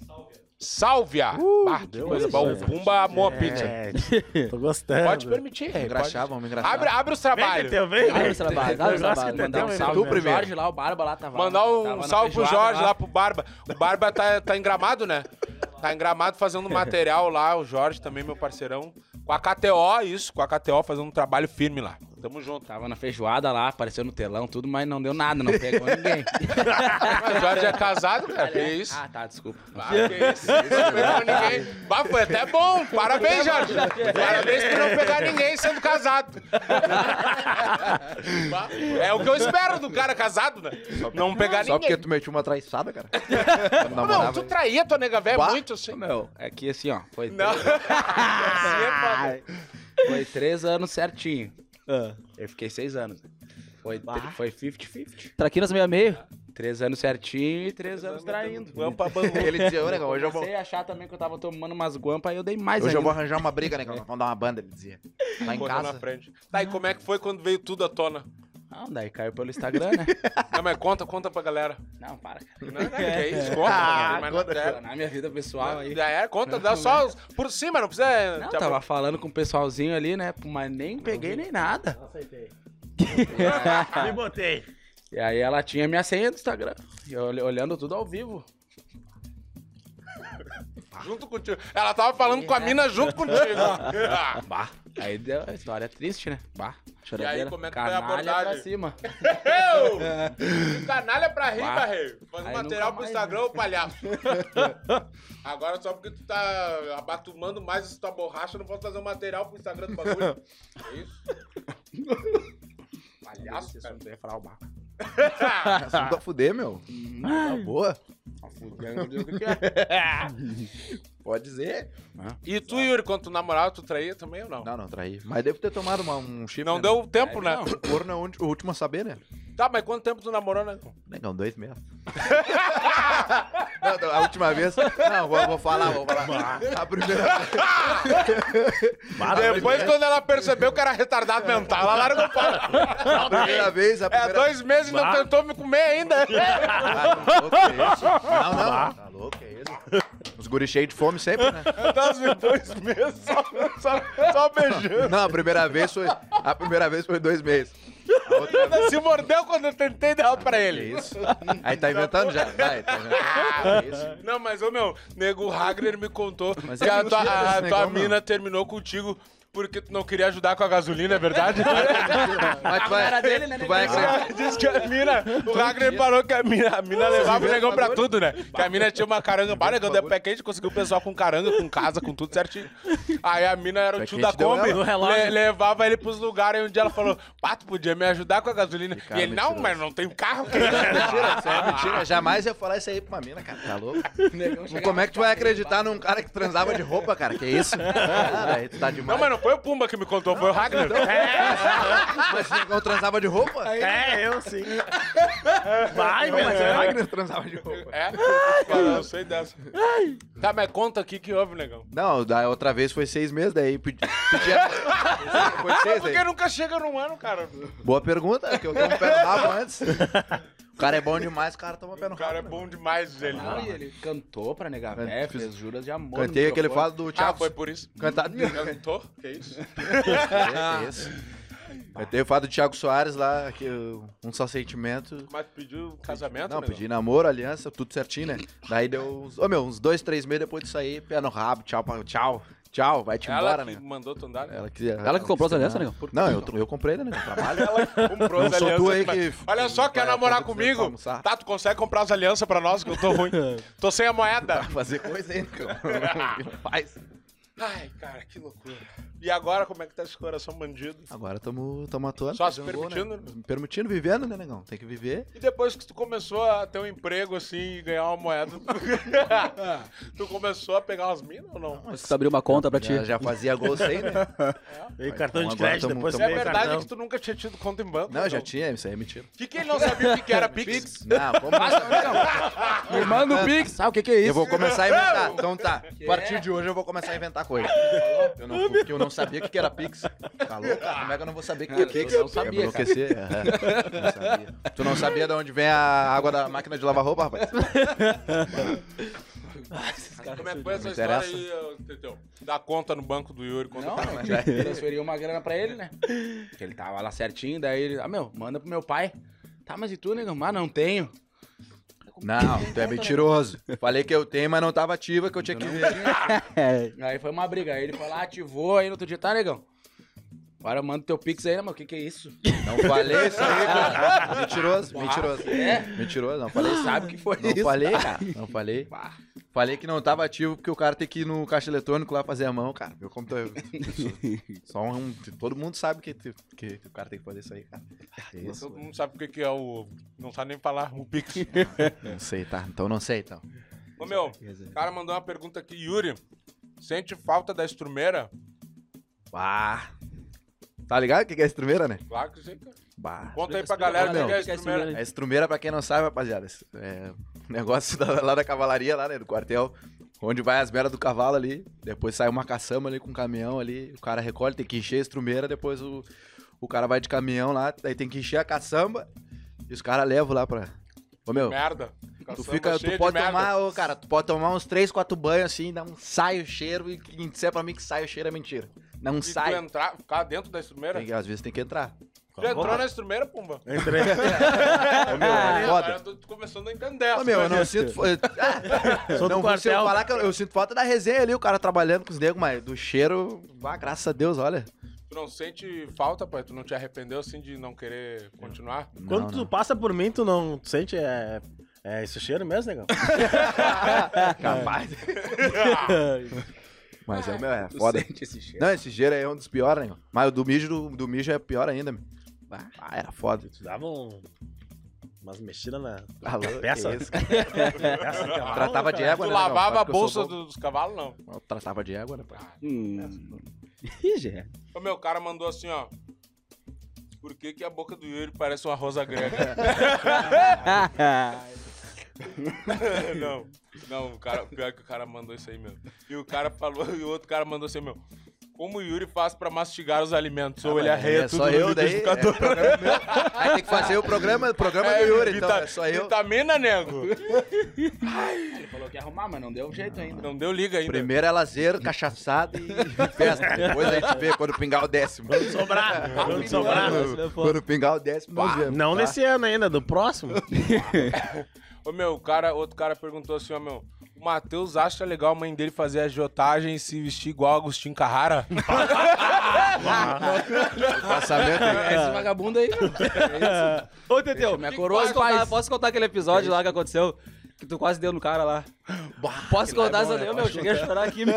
Sálvia! ah, que Deus coisa boa. O. Pumba amou a pizza. É, tô gostando. Pode permitir. Engraxar, pode. vamos engraxar. Abre, abre os Vem, trabalhos. Teteu, vem. Abre os trabalhos, abre os trabalhos. que Mandar um salve tu pro. Jorge lá, o Barba lá tava. Mandar tava um salve pro Jorge lá. pro Barba. O Barba tá, tá em gramado, né? Tá em gramado fazendo material lá. O Jorge também, meu parceirão. Com a KTO, isso. Com a KTO fazendo um trabalho firme lá. Tamo junto. Tava na feijoada lá, apareceu no telão, tudo, mas não deu nada, não pegou ninguém. Mas Jorge é casado, cara. Que isso? Ah, tá, desculpa. Ah, que isso? Não pegou ninguém. Bah, foi até bom. Parabéns, Jorge. Parabéns por não pegar ninguém sendo casado. Bah, É o que eu espero do cara casado, né? Não pegar Só porque ninguém. tu metiu uma traiçada, cara. Quando Não, namorava. tu traía tua nega velha Bah. muito, assim. Meu, é que assim, ó, foi, Não. Assim é foda. foi três anos certinho. Ah. Eu fiquei seis anos. Foi tri- foi 50-50. Traquinas meio a meio. Três anos certinho e três anos traindo. Guampa bangu. Ele dizia, ô, negão, hoje eu vou... Comecei a achar também que eu tava tomando umas guampas, aí eu dei mais Hoje eu ainda. vou arranjar uma briga, negão. Vamos dar uma banda, ele dizia. Lá em na casa. frente. Tá, e como é que foi quando veio tudo à tona? Não, daí caiu pelo Instagram, né? Não, mas conta, conta pra galera. Não, para, cara. Não, não, que é isso, conta. Ah, mas conta, não quero. Na minha vida pessoal aí. Já é, conta, dá só os- por cima, não precisa... Não, tava falando com o pessoalzinho ali, né? Mas nem peguei nem nada. Aceitei. Me botei. e aí ela tinha minha senha do Instagram. E eu olh- olhando tudo ao vivo. Junto contigo. Ela tava falando com a mina junto contigo. Ah, Bah. Aí deu a história triste, né? Bah, E aí, Choradeira. como é que foi a canalha pra abordagem? cima. Eu! Canalha pra rir, Vai. Barreiro. Faz Aí material pro mais, Instagram, ô palhaço. Agora só porque tu tá abatumando mais essa tua borracha, não posso fazer um material pro Instagram do bagulho. É isso? Palhaço, cara. Não ia falar o bar. Assunto pra fuder, meu. Tá boa. Tá fudendo, não digo o que é. Pode dizer. E tu, Yuri, quando tu namorava, tu traía também ou não? Não, não, traí. Mas devo ter tomado uma- um chifre. Não né? deu tempo, né? O corno é o último a saber, né? Tá, mas quanto tempo tu namorou, né? Negão, dois meses. não, não, a última vez. Não, vou, vou falar, vou falar. A primeira Depois, quando ela percebeu que era retardado mental, ela largou fora. a primeira vez. A É primeira... dois meses e não tentou me comer ainda. Ah, é isso? Não, não. Tá louco, que é isso? Os guri cheios de fome sempre, né? Dois, dois meses só, só, só beijando. Não, a primeira vez foi. A primeira vez foi dois meses. A outra se mordeu quando eu tentei dar pra ele. isso? Aí tá inventando já? Vai, tá inventando. Isso? Não, mas, ô meu, nego Hagner me contou Mas que é a tua, mentira a tua negão, meu. mina terminou contigo porque tu não queria ajudar com a gasolina, é verdade? Mas tu vai, dele, né, tu vai acreditar. Diz que a mina, o Hagner falou que a mina, a mina levava o negão pra tudo, né? Que a mina tinha uma caranga, bah, negão, deu pé quente, conseguiu o pessoal com caranga, com casa, com tudo certinho. Aí a mina era o tio da Kombi, le- levava ele pros lugares, e um dia ela falou, pá, tu podia me ajudar com a gasolina. cara E ele, não, mas não tem carro. que Mentira, isso é mentira. Jamais ia falar isso aí pra uma mina, cara. Tá louco? Como é que tu vai acreditar num cara que transava de roupa, cara? Que isso? Cara, aí tu tá demais. Não, mas não foi o Pumba que me contou, foi o Hagner. Mas o negão transava de roupa? É, eu sim. Vai, Não, mas o. Wagner transava de roupa. É? Cara, eu sei dessa. Tá, mas conta aqui que houve, negão. Não, da outra vez foi seis meses, daí pedi- pedia. Foi seis Por aí. que nunca chega num ano, cara? Boa pergunta, que eu rabo antes. O cara é bom demais, o cara toma pé no O cara é rabo. né? bom demais, ele. Não, e ele cantou pra negar véia, fez juras de amor. Cantei aquele fado do Ah, Thiago. foi por isso. Cantado. Cantou? Que isso? É, que isso. Cantei o fado do Thiago Soares lá, que eu- um só sentimento. Mas pediu casamento, Não, né? pedi namoro, aliança, tudo certinho, né? Daí deu uns, ô meu, uns dois, três meses depois de sair, pé no rabo, tchau, pa- tchau, tchau, vai-te Ela embora, que né? mandou tu andar, né? Ela que, Ela que comprou essa aliança, né? Não, eu, eu comprei, né? Trabalho. Comprou Não as sou tu alianças, aí mas- que- Olha só, quer vai namorar comigo? Tá, tu consegue comprar as alianças pra nós, que eu tô ruim. tô sem a moeda. Fazer coisa ainda, cara. Não faz. Ai, cara, que loucura. E agora, como é que tá esse coração bandido? Agora tamo, tamo atuando. Só se gol, permitindo, Né? Permitindo, vivendo, né, negão? Tem que viver. E depois que tu começou a ter um emprego assim e ganhar uma moeda, tu começou a pegar umas minas ou não? Você abriu uma conta pra ti. Já, já fazia gol sem, né? Veio cartão de Então agora crédito, tamo- depois tamo- É verdade cartão. que tu nunca tinha tido conta em banco. Não, já tinha, isso aí é mentira. O que, que ele não sabia o que, que era Pix? Não, não saber? Me manda o Pix. Sabe o que, que é isso? Eu vou começar a inventar. Então tá. A partir de hoje eu vou começar a inventar coisa. Eu não, porque eu não sabia o que que era Pix. Tá louco? cara? Como é que eu não vou saber o que que é Pix? eu não sabia, enlouquecer. aham. Não sabia. Tu não sabia de onde vem a água da máquina de lavar roupa, rapaz? Como é que foi essa Não história aí, ô, Teteu? Da conta no banco do Yuri. Conta Não, pra mas nós. transferi uma grana pra ele, né? Que ele tava lá certinho, daí ele, ah, meu, manda pro meu pai. Tá, mas e tu, negão? Ah, não tenho. Não, tu é mentiroso. Falei que eu tenho, mas não tava ativa, que eu tinha que ver. Aí foi uma briga. Aí ele falou, ah, ativou, aí no outro dia, tá, negão? Agora manda teu pix aí, né, meu? O que que é isso? Não falei isso aí, cara. Mentiroso, mentiroso. É? Mentiroso, não falei. Sabe que foi Não isso? falei, cara. Não falei. Bah. Falei que não tava ativo porque o cara tem que ir no caixa eletrônico lá fazer a mão, cara. Eu como tô, só um, todo mundo sabe que, que, que o cara tem que fazer isso aí, cara. É isso. Todo mundo sabe o que, que é o. Não sabe nem falar o Pix. Não sei, tá? Então não sei, então. Ô meu, o cara mandou uma pergunta aqui. Yuri, sente falta da estrumeira? Bah. Tá ligado o que que é estrumeira, né? Claro que sim, cara. Bah. Conta aí pra galera o que, é que que é estrumeira. estrumeira. A estrumeira, pra quem não sabe, rapaziada, é um negócio da- lá da cavalaria, lá, né, do quartel, onde vai as belas do cavalo ali, depois sai uma caçamba ali com um caminhão ali, o cara recolhe, tem que encher a estrumeira, depois o, o cara vai de caminhão lá, daí tem que encher a caçamba e os caras levam lá pra... Ô, meu, Merda. tu fica, tu de pode tomar, ô, cara, tu pode tomar uns 3, 4 banhos assim, dá um sai o cheiro e quem disser pra mim que sai o cheiro é mentira. Não E tu sai. entrar, ficar dentro da estrumeira? Tem às vezes tem que entrar. Tu entrou na estrumeira, Pumba? Entrei. Ô, meu, é foda. Agora eu tô começando a entender. Ô, meu, eu não sinto. Ah, Sou não vou falar que eu, eu sinto falta da resenha ali, o cara trabalhando com os negros, mas do cheiro, ah, graças a Deus, olha. Tu não sente falta, pai? Tu não te arrependeu, assim, de não querer continuar? Quando Não, tu não. passa por mim, tu não sente é, é esse cheiro mesmo, negão? Capaz. Mas é, meu, é Tu foda. sente esse cheiro. Não, esse cheiro aí é um dos piores, né? Mas o do mijo, do, do mijo é pior ainda, meu. Ah, era foda. Tu dava um, umas mexidas na, Ah, na louco, peça. peça cavalo, Tratava de égua, Tu né? negão? lavava a que eu bolsa dos cavalos, não. Eu Tratava de égua, né? pai? Hum. Ih. O meu cara mandou assim, ó. Por que, que a boca do Yuri parece uma rosa grega? não, não, o cara, pior que o cara mandou isso aí, meu. E o cara falou, e o outro cara mandou assim, meu. Como o Yuri faz pra mastigar os alimentos? Ou ele arreia é tudo só no eu daí. É, liquidificador? meu. Aí tem que fazer o programa, o programa do Yuri, então vita- é só eu. Vitamina, nego. Ele falou que ia arrumar, mas não deu jeito ainda. Não deu liga ainda. Primeiro é lazer, cachaçada e festa. Depois a gente vê quando pingar o décimo. Quando sobrar, quando sobrar. Quando pingar o décimo, nós vemos. Não tá? nesse ano ainda, do próximo. Ô, meu, o cara, outro cara perguntou assim, ó, meu. O Matheus acha legal a mãe dele fazer agiotagem e se vestir igual Agostinho Carrara? Passamento É esse vagabundo aí. É isso. Ô, Teteu, minha posso, coroa contar, posso contar aquele episódio lá que aconteceu? Que tu quase deu no cara lá. Posso contar essa daí, Ô, meu? Cheguei a chorar aqui, meu.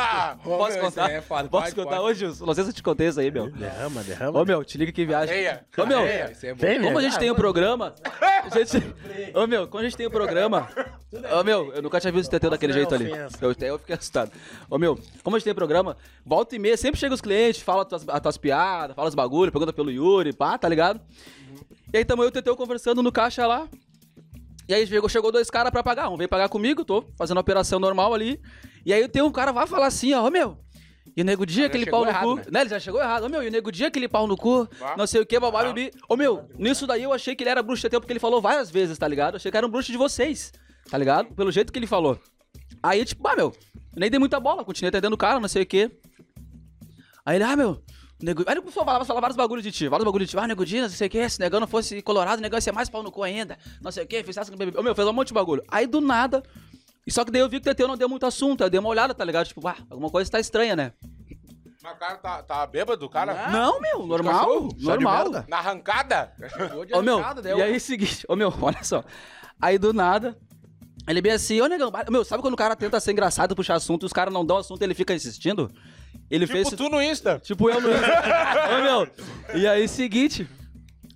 Posso meu, contar? é foda. Posso Pode, contar pode. hoje? Não sei se eu te contei isso aí, meu. Derrama, derrama. Ô, meu, te liga que viagem. Arreia. Ô, meu, é bom. Vem, como a gente tem um programa. A gente... Ô, meu, quando a gente tem um programa. Ô, meu, eu nunca tinha visto o Teteu daquele jeito ali. Eu, eu fiquei assustado. Ô, meu, como a gente tem programa, volta e meia, sempre chega os clientes, fala as tuas, as tuas piadas, fala os bagulho, pergunta pelo Yuri, pá, tá ligado? E aí tamo eu e o Teteu conversando no caixa lá. E aí chegou, chegou dois caras pra pagar. Um veio pagar comigo, tô fazendo a operação normal ali. E aí tem um cara vai falar assim, ó, ô meu. E o nego dia já aquele pau no errado, cu. né? Né? Ele já chegou errado. Ô meu, e o nego dia aquele pau no cu. Não sei o que, babá, bebi. Ô meu, nisso daí eu achei que ele era bruxo Teteu porque ele falou várias vezes, tá ligado? Eu achei que era um bruxo de vocês, tá ligado? Pelo jeito que ele falou. Aí, tipo, ah, meu, eu nem dei muita bola, continuei atendendo o cara, não sei o que. Aí ele, ah, meu. O Nego... Aí ele começou a falar, falar vários bagulhos de ti, vários bagulhos de ti. Ah, nego não sei o que, se negão não fosse colorado, o negão ia ser mais pau no cu ainda. Não sei o que, fez essa com o bebê. Ô, meu, fez um monte de bagulho. Aí do nada. E só que daí eu vi que o Teteu não deu muito assunto. Aí eu dei uma olhada, tá ligado? Tipo, ah, alguma coisa tá estranha, né? Mas o cara tá, tá bêbado, o cara? Não, meu, normal. Normal. Na arrancada? Ô, meu, e aí, seguinte, ô, meu, olha só. Aí, do nada, ele bem assim, ô, negão, meu, sabe quando o cara tenta ser engraçado, puxar assunto, e os caras não dão assunto e ele fica insistindo? Ele Tipo fez... tu no Insta. Tipo eu no Ô, meu, e aí, seguinte,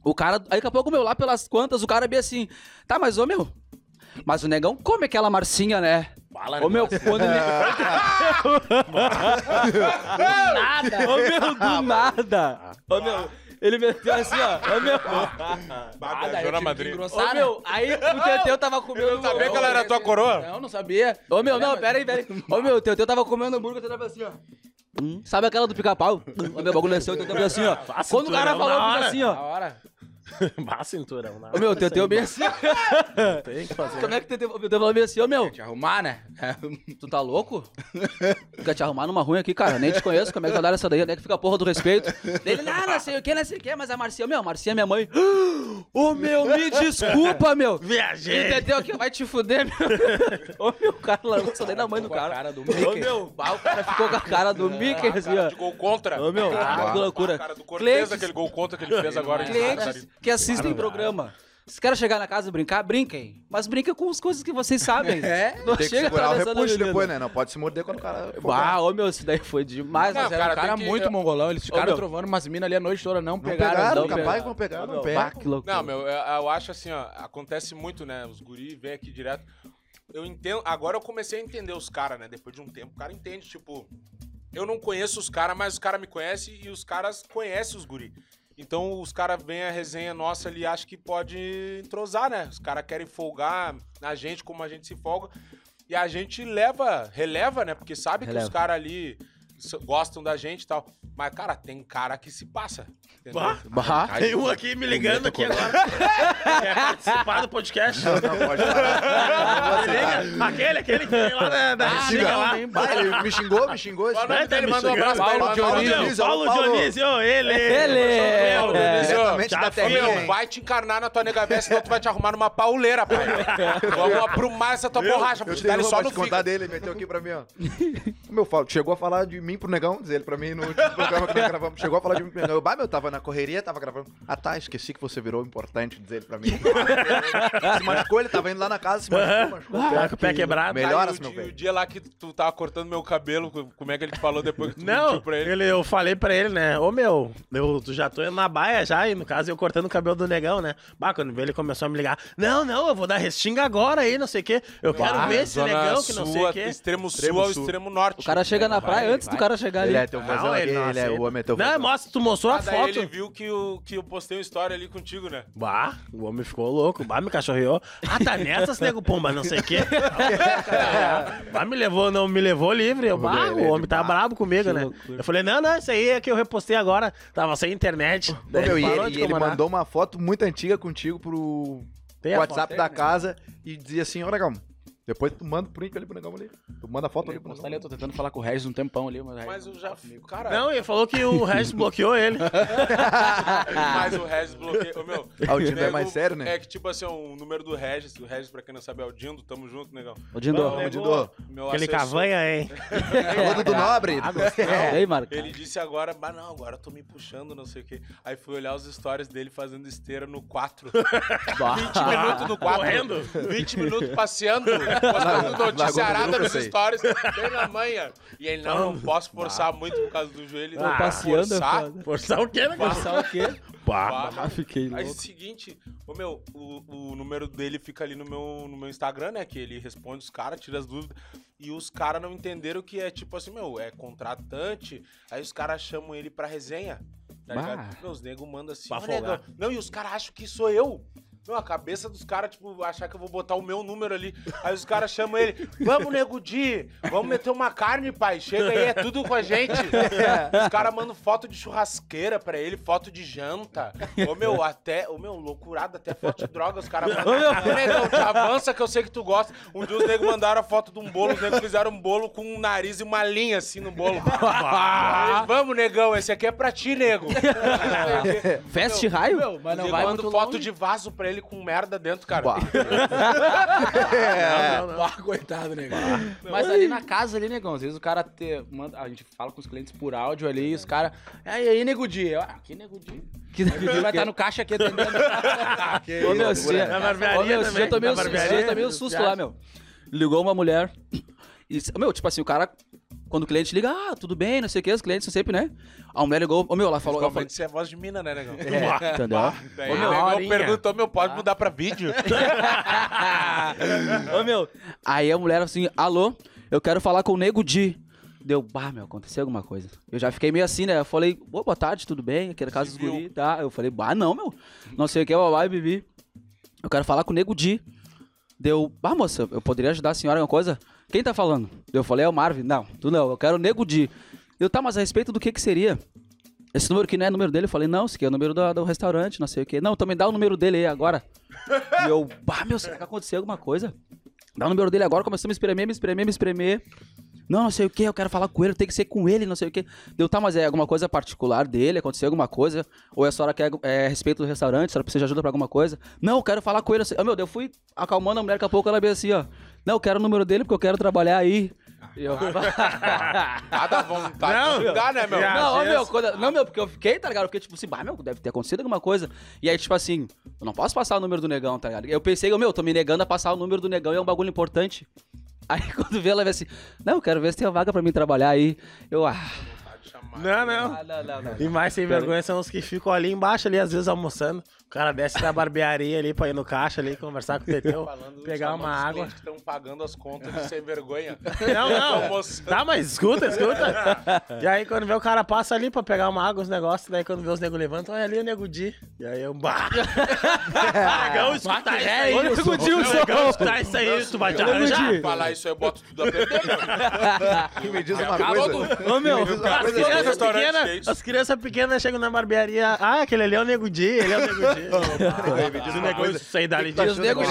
o cara, aí daqui a pouco, meu, lá pelas quantas, o cara bem assim, tá, mas, ô, meu, mas o negão come aquela marcinha, né? Fala, Ô, meu, quando ele... nada. Ô, meu, do nada. Ô, meu, ele meteu assim, ó, ô, meu... Nada, eu Dona tive que Madrid. Ô, meu, aí o Teteu tava comendo... Eu sabia que ela era tua coroa? Não, não sabia. Ô, meu, não, pera aí, pera aí. Ô, meu, o Teteu tava comendo hambúrguer, eu tava assim, ó. Hum, Sabe aquela do pica-pau? Ô, meu, bagulho desceu, o Teteu assim, ó. Quando o cara falou, na eu fiz hora. assim, ó. Bah, cinturão. Não. Ô, meu, o Teteu bem assim. Tem que fazer. Como é que o Teteu falou bem assim, ô, meu, Te arrumar, né? tu tá louco? Quer te arrumar numa ruim aqui, cara? Nem te conheço, como é que vai dar essa daí? Onde é que fica a porra do respeito? Ele, não, não sei o que, não sei o que, mas a Marcinha, meu, a Marcinha é minha mãe. Ô, meu, me desculpa, meu. Viajei. Teteu aqui, vai te fuder, meu. Ô, meu, o cara largou isso daí na mãe do cara. cara do Ô, Mickey. meu, bah, o cara ficou com a cara do Mickey, assim, ó. De gol contra. Ô, meu, Ah, que loucura. Cara do Cortez, aquele gol contra que ele fez agora. Que assistem programa. Se querem chegar na casa e brincar, brinquem. Mas brinquem com as coisas que vocês sabem. É? Não Tem que chega segurar o repuxo depois, né? Não pode se morder quando o cara. Bah, ô meu, isso daí foi demais. Não, mas Mas era um cara, cara tem que- muito mongolão. Eles ficaram meu. trovando umas minas ali a noite toda. Não Não pegaram. pegaram, não capaz vão pegar, Ô, não bah, que loucura. Não, meu, eu, eu acho assim, ó, acontece muito, né? Os guri vêm aqui direto. Eu entendo, agora eu comecei a entender os caras, né? Depois de um tempo, o cara entende, tipo, eu não conheço os caras, mas os caras me conhecem e os caras conhecem os guri. Então os caras veem a resenha nossa ali e acham que pode entrosar, né? Os caras querem folgar na gente como a gente se folga. E a gente leva, releva, né? Porque sabe que Releva. os caras ali gostam da gente e tal. Mas, cara, tem cara que se passa. Bah, Bah. tem um aqui me ligando aqui agora. Quer participar do podcast? Não, não pode falar. Aquele, aquele que tem lá da, lá. Bah, ele me xingou, me xingou. esse cara. dele? me Manda um abraço pra ele. Dionísio. Paulo Paulo. Dionísio, ele. Ele. Diretamente Já da hein? vai te encarnar na tua nega senão tu vai te arrumar numa pauleira, pai. Vamos aprumar essa tua borracha, Eu tenho ele só no contar dele, ele meteu aqui pra mim, ó. Meu, falo, chegou a falar de mim pro negão, diz ele pra mim no último programa que nós gravamos. Chegou a falar de mim, eu, bah, meu, tava na correria, tava gravando. Ah, tá, esqueci que você virou importante dizer ele pra mim. se machucou, ele tava indo lá na casa, se machucou, machucou. Com o pé quebrado. Melhoras, o, meu dia- velho. o dia lá que tu tava cortando meu cabelo, como é que ele te falou depois que tu Não, mentiu pra ele? ele, eu falei pra ele, né? Ô meu, eu tu já tô indo na baia já, e no caso eu cortando o cabelo do negão, né? Bah, quando ele começou a me ligar, não, não, eu vou dar restinga agora aí, não sei o quê. Eu quero Ah, ver esse negão que não sei sul, o quê. Extremo sul Extremo ao sul. extremo norte. O cara chega na praia antes do cara chegar ali. Ele é teu Não, ele não ele é aceita. o homem é teu Não, vazão. mostra, tu mostrou a Ah, daí foto. ele viu que, o, que eu postei uma história ali contigo, né? Bah, o homem ficou louco. Bah, me cachorreou. Ah, tá nessas, nego pomba, não sei o quê. bah, me levou, não me levou livre. Eu, bah, é o homem tá brabo comigo, né? Eu falei, não, não, isso aí é que eu repostei agora. Tava sem internet. Ô, meu, e parou ele, de e ele mandou uma foto muito antiga contigo pro Tem a WhatsApp foto da né? casa e dizia assim, ó, negão, depois tu manda o print ali pro negão ali. Tu manda a foto ali pro postar ali, negão. eu tô tentando falar com o Regis um tempão ali, mas, Mas eu já. Cara, Não, ele falou que o Regis bloqueou ele. mas o Regis bloqueia. Ô, meu. Ah, o Dindo é mais sério, né? É que, tipo assim, o número do Regis, o Regis, pra quem não sabe, é o Dindo, tamo junto, negão. Ô, Dindo. Nego- Dindo, Meu Aquele assessor- cavanha, hein? falando do Nobre. E aí, Marco? Ele disse agora, mas não, agora eu tô me puxando, não sei o quê. Aí fui olhar os stories dele fazendo esteira no 4. 20 minutos no 4. Correndo. 20 minutos passeando, postando notícia Lagoa do arada Grupo, eu nos stories, bem na manhã. E ele, não, não posso forçar muito por causa do joelho. Ah, não, passeando é forçar. foda. Forçar o quê, né? Passar o quê? Pá. Bah, Ah, fiquei Aí louco. seguinte, ô meu, o, o número dele fica ali no meu, no meu Instagram, né? Que ele responde os caras, tira as dúvidas. E os caras não entenderam que é tipo assim, meu, é contratante. Aí os caras chamam ele pra resenha. Tá Bah. ligado? Meu, os nego mandam assim, Pra. Não, e os caras acham que sou eu. Não, a cabeça dos caras, tipo, achar que eu vou botar o meu número ali. Aí os caras chamam ele, vamos, nego Di, vamos meter uma carne, pai. Chega aí, é tudo com a gente. Os caras mandam foto de churrasqueira pra ele, foto de janta. Ô, meu, até, ô, meu, loucurado, até foto de droga os caras mandam. Ô, negão, avança que eu sei que tu gosta. Um dia os negros mandaram a foto de um bolo, os negros fizeram um bolo com um nariz e uma linha assim no bolo. Aí, vamos, negão, esse aqui é pra ti, nego. Fast raio? Meu, mas não vai mandam foto longe. de vaso pra ele com merda dentro, cara. Bah. Não, não, não. Bah, coitado, negão. Mas ali na casa ali, negão, às vezes o cara te, manda, a gente fala com os clientes por áudio ali e os caras. E aí, nego Di? Eu, Ah, que nego Di? Que Nego Di vai estar no caixa aqui atendendo. Ô, meu, dia, Na barbearia ô, meu, dia também, eu tomei um, dia susto lá, meu. Ligou uma mulher. E, meu, tipo assim, o cara, quando o cliente liga, ah, tudo bem, não sei o que, os clientes são sempre, né? A mulher ligou, ô meu, ela falou, ela falou se é voz de mina, né, negão? entendeu? Daí Ô, o meu, horinha. perguntou, meu, pode mudar pra vídeo? Ô, meu, aí a mulher assim, alô, eu quero falar com o Nego Di. Deu, bah, meu, aconteceu alguma coisa. Eu já fiquei meio assim, né? Eu falei, ô, boa tarde, tudo bem? Aqui era casa dos guri, tá? Eu falei, bah, não, meu, não sei o que, babá, bibi. Eu quero falar com o Nego Di. Deu, bah, moça, eu poderia ajudar a senhora em alguma coisa? Quem tá falando? Eu falei, é o Marvin. Não, tu não, eu quero o Nego Di. Eu, tá, mas a respeito do que que seria? Esse número aqui não é número dele? Eu falei, não, esse aqui é o número do, do restaurante, não sei o quê. Não, me dá o número dele aí agora. e eu, bah, meu, será que aconteceu alguma coisa? Dá o número dele agora, começou a me espremer, me espremer, me espremer. Não, não sei o que, eu quero falar com ele, tem que ser com ele, não sei o que. Deu, tá, mas é alguma coisa particular dele? Aconteceu alguma coisa? Ou a senhora quer é, a respeito do restaurante? A senhora precisa de ajuda pra alguma coisa? Não, eu quero falar com ele. não Ah, meu, daí eu fui acalmando a mulher, daqui a pouco ela veio assim, ó. Não, eu quero o número dele porque eu quero trabalhar aí. E eu, Nada vontade Não, de xingar, né, meu? Não, ó, meu, quando- não, meu, porque eu fiquei, tá ligado? Eu fiquei tipo assim, bah, meu, deve ter acontecido alguma coisa. E aí, tipo assim, eu não posso passar o número do negão, tá ligado? Eu pensei, meu, tô me negando a passar o número do negão e é um bagulho importante. Aí quando vê ela, vê assim, não, eu quero ver se tem uma vaga pra mim trabalhar aí. Eu, ah. Não, não. Ah, não, não, não. E mais sem vergonha são os que ficam ali embaixo, ali, às vezes almoçando. O cara desce da barbearia ali pra ir no caixa ali, conversar com o Teteu, pegar chamando uma água. que estão pagando as contas de sem vergonha. Não, não. Almoçando. Tá, mas escuta, escuta. E aí, quando vê o cara passa ali pra pegar uma água, os negócios, daí quando vê os nego levantam, olha ali o nego Di. E aí eu, bah. Legal escutar isso aí. Ô, Nego Di, o Legal escutar isso aí, tu vai te arranjar. Falar isso eu boto tudo a perder. Me diz uma coisa. do- Ô, meu, As. Crianças, pequenas, as crianças pequenas chegam na barbearia. Ah, aquele ali é o Nego Di, ele é o Nego Di. Negócio, coisa. isso aí dali né, os negros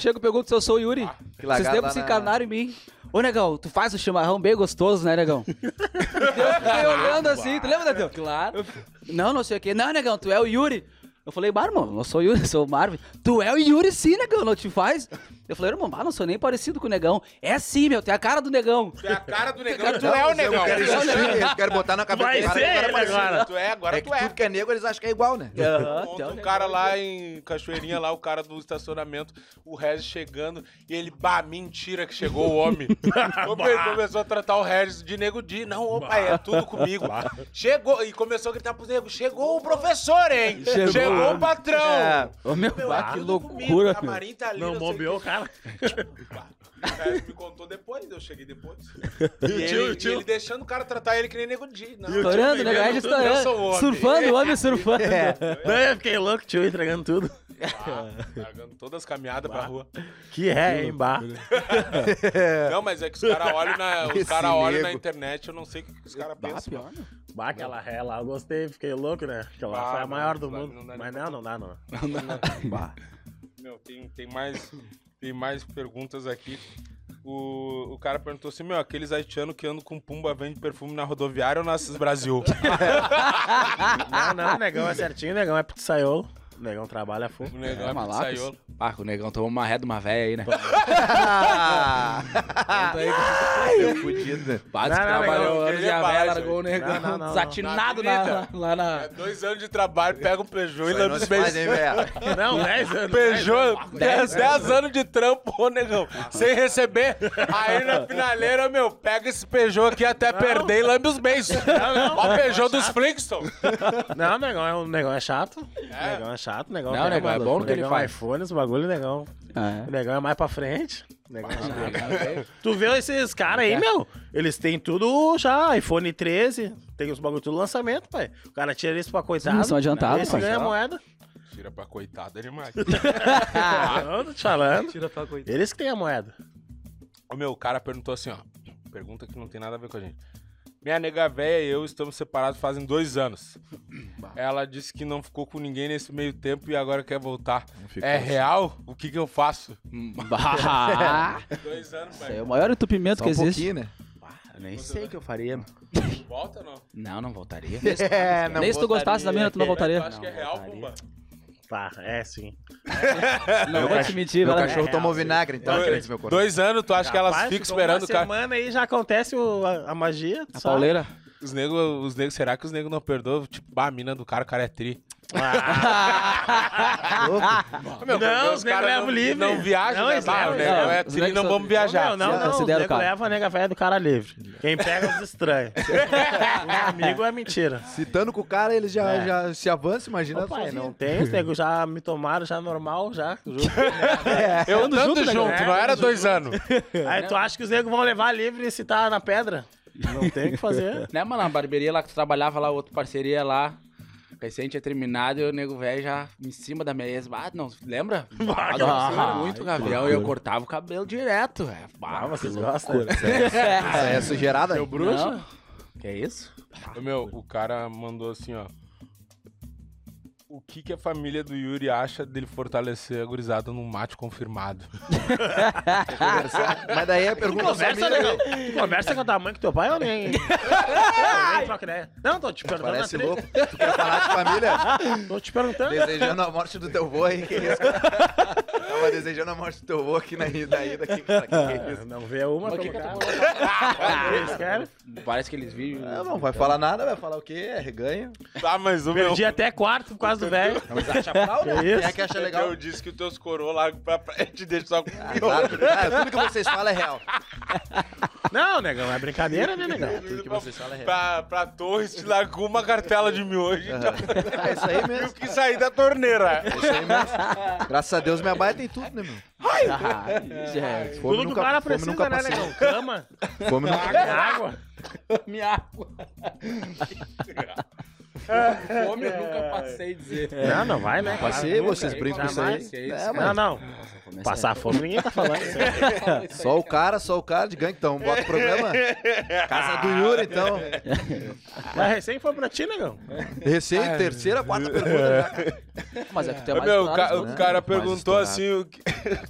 chegam e perguntam se eu sou o Yuri. Que Vocês lá se na- encarnaram em mim. Ô, negão, tu faz o chimarrão bem gostoso, né, negão? eu fiquei olhando assim, tu lembra, Neteu? Claro. Não, não sei o quê. Não, negão, tu é o Yuri. Eu falei, bah, irmão, não sou o Yuri, sou o Marvin. Tu é o Yuri sim, negão, não te faz? Eu falei, irmão, bah, não sou nem parecido com o negão. É sim, meu, tem a cara do negão. Tu é a cara do negão, tu é o negão. Eles, eles querem botar na cabeça Vai do cara ser cara é ele agora. Tu é, agora É que tu é. tudo que é negro eles acham que é igual, né? Aham, Ontem tem o um negão. cara lá em Cachoeirinha, lá, o cara do estacionamento, o Regis chegando, e ele, bah, mentira que chegou o homem. Ele começou a tratar o Regis de nego di. Não, opa, é tudo comigo. Chegou, e começou a gritar pros negros, chegou o professor, hein? Chegou. O patrão. É. Ô, meu, é que loucura, comigo, o meu. camarim tá ali, Não sei bombeou o o cara. O me contou depois, eu cheguei depois. E, o ele, tio, o e tio? ele deixando o cara tratar ele que nem nego. Não, Estourando, né? Regis Eu sou o estourando. homem. Surfando, o homem surfando. Não, eu fiquei louco, tio, entregando tudo. Largando todas as caminhadas pra rua. Que é, hein, bah. Não, mas é que os caras olham na, os cara olham na internet, eu não sei o que os caras Bah, pensam. pior, né? Bah, aquela ré lá, eu gostei, fiquei louco, né? Aquela Ah, foi a não, maior do não dá- mundo. não dá Mas não, não dá, não. Bah. Meu, tem, tem, mais, tem mais perguntas aqui. O, o cara perguntou assim, meu, aqueles haitianos que andam com pumba vende perfume na rodoviária ou nas Brasil? Não, não, negão é certinho, negão é pizzaiolo. O negão trabalha full. O negão É, é, pizzaiolo. Ah, o negão tomou uma ré de uma véia aí, né? Ai, fudido, né? Quase Não, que não, trabalhou negão, anos e a véia largou o negão Não, não, não, desatinado não. na- Na lá na... É dois anos de trabalho, pega um Peugeot e Isso aí não? Não, 10 anos. Peugeot, 10, 10 anos de trampo, ô negão, sem receber. Aí na finaleira, meu, pega esse Peugeot aqui até perder e lambe os beijos. não. Ó o Peugeot dos Flintstones. Não, negão é, um negão é chato. É? Negão é chato, negão Não, negão é bom no que ele negão faz. iPhone, esse bagulho, negão. É. O negão é mais pra frente. Negão é Tu vê esses caras aí, meu? Eles têm tudo já, iPhone 13, tem os bagulho tudo lançamento, pai. O cara tira isso pra coitado. Sim, são adiantados, pai. ganha moeda. Tira pra coitado é demais. Não, tô te falando. Tira pra coitado. Eles que têm a moeda. Ô, meu, o cara perguntou assim, ó. Pergunta que não tem nada a ver com a gente. Minha nega véia e eu estamos separados fazem dois anos. Ela disse que não ficou com ninguém nesse meio tempo e agora quer voltar. É assim. real? O que que eu faço? Bah, Dois anos, aí é pai. o maior entupimento Só que um existe. né? Eu nem sei o que eu faria. mano. Volta ou não? Não, não voltaria. É, não Nem se tu gostasse da mina, tu não voltaria. acha que é real, Pumba? É sim. Não vou te mentir, Meu cachorro É, tomou sim. vinagre, então, Dois, acredite, meu coração. dois anos, tu acha que elas ficam esperando o uma cara? semana aí já acontece o- a, a magia. A sabe? pauleira. Os negros, os negros, será que os negros não perdoam? Tipo, bah, a mina do cara, o cara é tri. Meu, Não, os os negros levam não, livre. não viajam, Não, né? eles Bah, levam, o eles negão levam. é Os tri, negros não são- vamos viajar. Não, não, não. Os Considera o nego cara. leva a nega velha do cara livre. Quem pega os estranhos. Os amigos é mentira. Citando com o cara, eles já, É. já se avançam, imagina sozinho. não tem, os negros já me tomaram, já normal, já. junto. Eu Ando junto, junto, negão. não era dois anos. Aí tu acha que os negros vão levar livre se tá na pedra? Não tem o que fazer. Né, mano, a barbearia lá que tu trabalhava lá, outra parceria lá. Recente tinha terminado e o nego velho já em cima da mesa. Ah, não, lembra? Ah, nossa, era muito Gabriel e eu cortava o cabelo direto, velho. Ah, vocês gostam? Aí é sujeirada? Meu bruxo? Que é isso? Ô, Meu, o cara mandou assim, ó. O que, que a família do Yuri acha dele fortalecer a gurizada num mate confirmado? Mas daí a pergunta Conversa, família, negão. Tu conversa com a tua mãe, com teu pai ou nem? nem troca ideia. Não, tô te perguntando. Parece na louco. Tu quer falar de família? Tô te perguntando. Desejando a morte do teu vô aí, que isso? Tava desejando a morte do teu vô aqui na ida, aqui, cara. Que que é isso? Não vê uma que que Eles querem. Parece que eles vivem. Ah, não vai falar nada, vai falar o quê? É reganho. Ah, mas o meu. Perdi até quarto por causa do velho. Mas acha pau, né? Quem é que acha legal? Eu disse que os teus coroas largam pra praia e te deixam só com Ah, claro. Ah, tudo que vocês falam é real. Não, negão, é brincadeira, né, negão? Tudo que vocês falam é real. pra, pra Torres, te largou uma cartela de miojo. Então, É isso aí mesmo. que sair da torneira. É isso aí mesmo. Graças a Deus, minha baia tem tudo, né, meu? Ai, gente. Fome Tudo que o nunca- cara fome precisa, nunca né, passei. negão? Cama, Fome nunca... água. Minha água. Fome eu nunca passei dizer. Não, não vai, né? Passei, Claro, vocês brincam com isso aí. É, Não, não. Passar fome ninguém tá falando. isso aí. só o cara, só o cara de gangue, então bota o programa. Casa do Yuri, então. Mas recém foi pra ti, negão. Recém, terceira, quarta pergunta já. Mas é que tu é Ô, mais meu, o, ca- dos o cara perguntou assim: o que,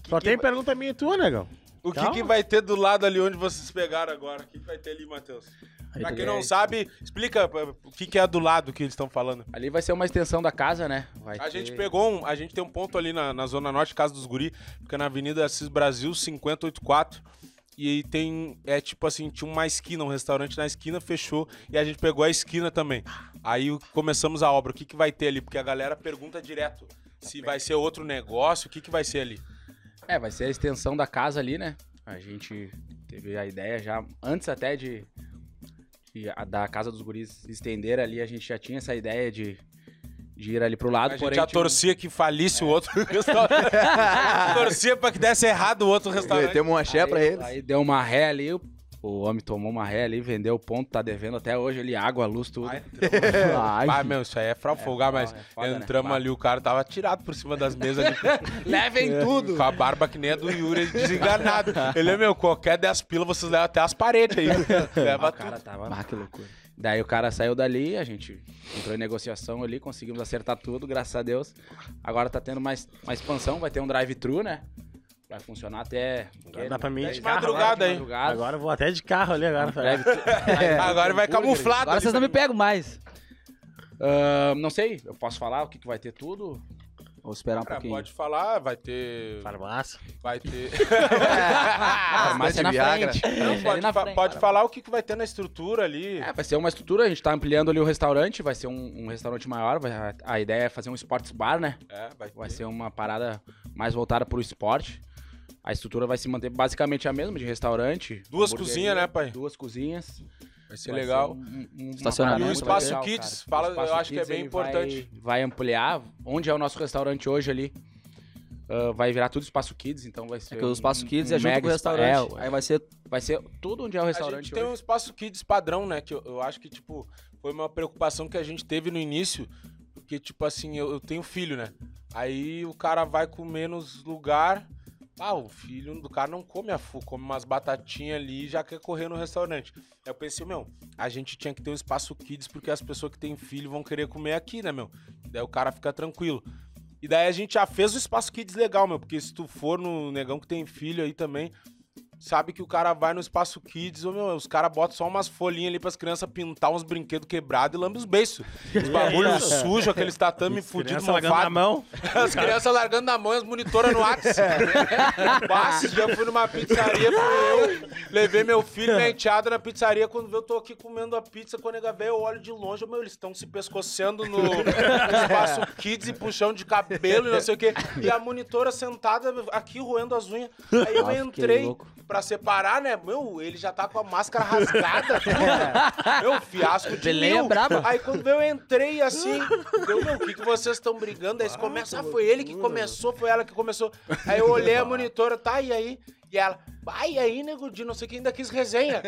Só tem pergunta minha e tua, negão. o que, que vai ter do lado ali onde vocês pegaram agora? O que, que vai ter ali, Matheus? Pra quem não sabe, explica uh, o que, que é do lado que eles estão falando. Ali vai ser uma extensão da casa, né? Vai A ter- gente pegou um. A gente tem um ponto ali na, na Zona Norte, Casa dos Guri, fica na Avenida Assis Brasil, 5084. E tem. É tipo assim, tinha uma esquina, um restaurante na esquina, fechou. E a gente pegou a esquina também. Aí começamos a obra. O que, que vai ter ali? Porque a galera pergunta direto. Se vai ser outro negócio, o que, que vai ser ali? É, vai ser a extensão da casa ali, né? A gente teve a ideia já, antes até de, a- da casa dos guris estender ali, a gente já tinha essa ideia de, de ir ali pro lado, A gente já torcia que falisse o outro restaurante. torcia pra que desse errado o outro restaurante. Metemos um axé aí, pra eles. Aí deu uma ré ali, o, homem tomou uma ré ali, vendeu o ponto, tá devendo até hoje ali água, luz, tudo. Ai, Ai, Ah, meu, isso aí é pra folgar, mas é foda, né? entramos Bah. ali, o cara tava tirado por cima das mesas ali. Levem tudo! Com a barba que nem a do Yuri, desenganado. Ele é, meu, qualquer 10 pilas vocês levam até as paredes aí. Leva o cara tudo. tava... Ah, que loucura. Daí o cara saiu dali, a gente entrou em negociação ali, conseguimos acertar tudo, graças a Deus. Agora tá tendo mais uma expansão, vai ter um drive-thru, né? Vai funcionar até. Agora dá pra mim Até de de carro. madrugada madrugada. Agora eu vou até de carro ali agora. Agora vai camuflado. Agora vocês não me pegam mais. Ah, não sei, eu posso falar o que, que vai ter tudo? Vou esperar um Cara, pouquinho. pode falar, vai ter. Farmácia. Vai ter. É na Viagra. frente. Não, pode, na frente. pode falar o que, que vai ter na estrutura ali. É, vai ser uma estrutura, a gente tá ampliando ali o restaurante, vai ser um, um restaurante maior, vai- a, a ideia é fazer um sports bar, né? É, vai ter. Vai ser uma parada mais voltada pro esporte. A estrutura vai se manter basicamente a mesma, de restaurante. Duas cozinhas, né, pai? Duas cozinhas. Vai ser Vai legal. um- um- uma Estacionamento. E o Espaço legal, Kids, fala- O Espaço eu acho que é Kids, bem importante. Vai, vai ampliar. Onde é o nosso restaurante hoje ali? ah, vai virar tudo Espaço Kids, então vai ser. É que o Espaço um- Kids um é junto mega com o restaurante. é, Aí vai ser. vai ser tudo onde é o A restaurante. gente tem um hoje. espaço kids padrão, né? Que eu, eu acho que, tipo, foi uma preocupação que a gente teve no início. Porque, tipo assim, eu, eu tenho filho, né? Aí o cara vai com menos lugar. Ah, o filho do cara não come a fu, come umas batatinhas ali e já quer correr no restaurante. Aí eu pensei, meu, a gente tinha que ter um espaço kids porque as pessoas que têm filho vão querer comer aqui, né, meu? Daí o cara fica tranquilo. E daí a gente já fez o espaço kids legal, meu, porque se tu for no negão que tem filho aí também, sabe que o cara vai no espaço kids, ô, meu, os caras botam só umas folhinhas ali pras crianças pintar uns brinquedos quebrados e lambe os beiços. Os bagulho isso? sujo, aqueles tatame fudido, Criança largando na mão. As crianças largando na mão e as monitoras no WhatsApp. Esse dia eu fui numa pizzaria, fui eu, levei meu filho e minha enteada na pizzaria, quando eu tô aqui comendo a pizza, quando nega velho, eu olho de longe, meu, eles estão se pescoçando no, no espaço kids e puxão de cabelo e não sei o quê. E a monitora sentada aqui roendo as unhas. Aí eu fiquei entrei. Pra separar, né? Meu, ele já tá com a máscara rasgada. tudo. meu, fiasco de Belém é mil. braba. Aí quando eu entrei assim, deu, meu, o que, que vocês estão brigando? Aí eles começam, ah, foi ele que começou, foi ela que começou. Aí eu olhei a monitora, tá, e aí? E ela, vai aí, nego, de não sei quem ainda quis resenha.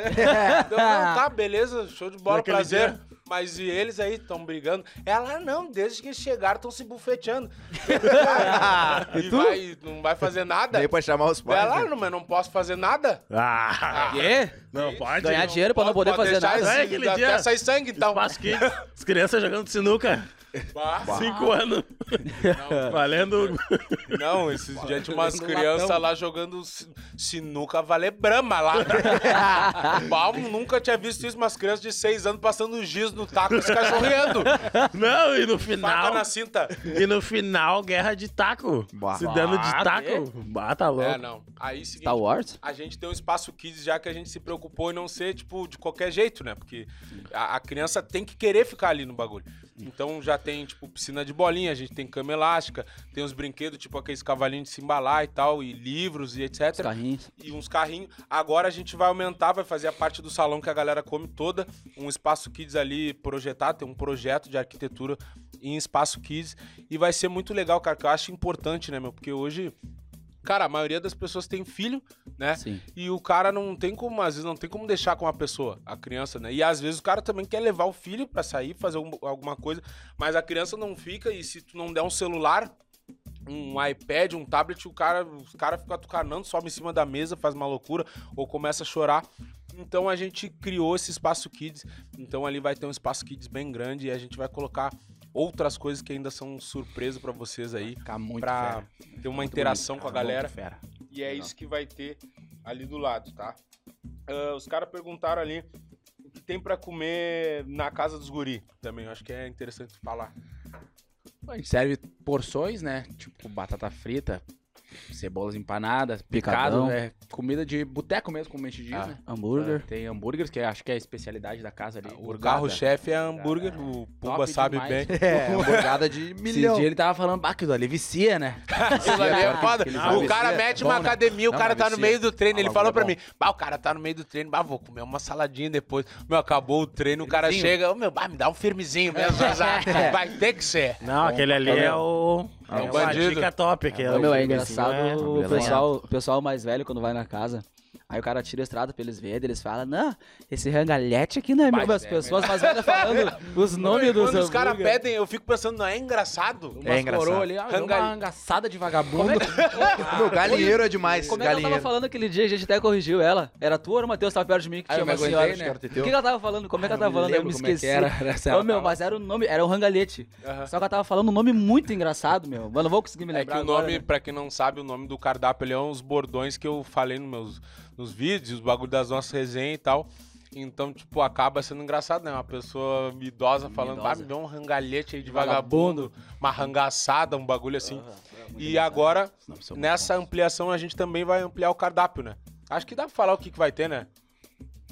Deu, não, tá, beleza, show de bola, Naquele prazer. dia. Mas e eles aí estão brigando? Ela, não, desde que eles chegaram estão se bufeteando. e vai, não vai fazer nada? Daí pra chamar os pais. Ela, né? não, mas não posso fazer nada? Ah, Quê? não pode. Ganhar não. dinheiro pra não Pode- poder pode fazer nada. esse- É, aquele até dia- sair sangue, então. Espaço Kids, as crianças jogando sinuca. Bah. Cinco anos. Valendo. Não, esses dias tinha umas crianças lá jogando si- sinuca valer brama lá. Bah, nunca tinha visto isso, umas crianças de seis anos passando giz no taco, os cachorreando. Não, e no Faca final. na cinta. E no final, guerra de taco. Bah. Se dando de Ah, taco. Bata louco. É, não. Aí, seguinte, Star Wars? a gente tem um espaço kids já que a gente se preocupou em não ser, tipo, de qualquer jeito, né? Porque a, a criança tem que querer ficar ali no bagulho. Então já tem, tipo, piscina de bolinha, a gente tem cama elástica, tem os brinquedos, tipo, aqueles cavalinhos de se embalar e tal, e livros e etc. Os carrinhos. e uns carrinhos. Agora a gente vai aumentar, vai fazer a parte do salão que a galera come toda, um espaço kids ali projetado, tem um projeto de arquitetura em espaço kids e vai ser muito legal, cara, que eu acho importante, né, meu? Porque hoje, cara, a maioria das pessoas tem filho, né? Sim. E o cara não tem como, às vezes não tem como deixar com a pessoa, a criança, né? E às vezes o cara também quer levar o filho pra sair, fazer um- alguma coisa, mas a criança não fica e se tu não der um celular, um iPad, um tablet, o cara, os cara fica tucanando, sobe em cima da mesa, faz uma loucura ou começa a chorar. Então a gente criou esse espaço kids. Então ali vai ter um espaço kids bem grande e a gente vai colocar outras coisas que ainda são surpresa pra vocês aí, Ficar muito pra fera. ter uma Muito interação bonito, com a galera. fera. E é isso que vai ter ali do lado, tá? Ah, os caras perguntaram ali o que, tem pra comer na casa dos guri também? Eu acho que é interessante falar. A gente serve porções, né? Tipo batata frita, cebolas empanadas, picado, Picadão. é comida de boteco mesmo, como a gente diz, Ah, né? Hambúrguer. Tem hambúrgueres, que acho que é a especialidade da casa ali. O carro-chefe é hambúrguer, o Pumba sabe demais. bem. É, hamburgada de Esse milhão. dia ele tava falando, bah, aquilo ali vicia, né? É foda. O cara é mete bom, uma né? academia, o Não, cara tá no esse meio do treino. Ah, Ele falou bagulho pra é mim, bah, o cara tá no meio do treino, bah, vou comer uma saladinha depois. Meu, acabou o treino, o cara Firmezinho. chega, ô meu, bah, me dá um firmezinho mesmo. já. Vai ter que ser. Não, aquele ali é o. É um uma bandido. dica top. Que Ô, meu, é o engraçado é- o pessoal, o pessoal mais velho quando vai na casa. Aí o cara tira o extrato pra eles verem, eles falam, não, esse rangalhete aqui não é meu. Mas As é pessoas mais velhas falando os nomes dos Quando os caras pedem, eu fico pensando, não é engraçado? É engraçado. ali, ah, Rangal- uma rangaçada de vagabundo. Meu, galinheiro é demais. Como é que ela tava falando aquele dia? A gente até corrigiu ela. Era tu ou era o Matheus tava perto de mim que Ah, tinha me uma senhora? né? O que, que ela tava falando? Como é que ela tava falando? Eu me é que esqueci. era, meu, tava- mas era o nome, era um rangalhete. Só que ela tava falando um nome muito engraçado, meu. Mas não vou conseguir me É que lembrar o nome, pra quem não sabe, o nome do cardápio ele é uns bordões que eu falei nos meus nos vídeos, os bagulho das nossas resenhas e tal. Então, tipo, acaba sendo engraçado, né? Uma pessoa idosa falando, ah, Idosa. me deu um rangalhete aí de vagabundo, uma rangaçada, um bagulho assim. e agora, nessa ampliação, a gente também vai ampliar o cardápio, né? Acho que dá pra falar o que, que vai ter, né?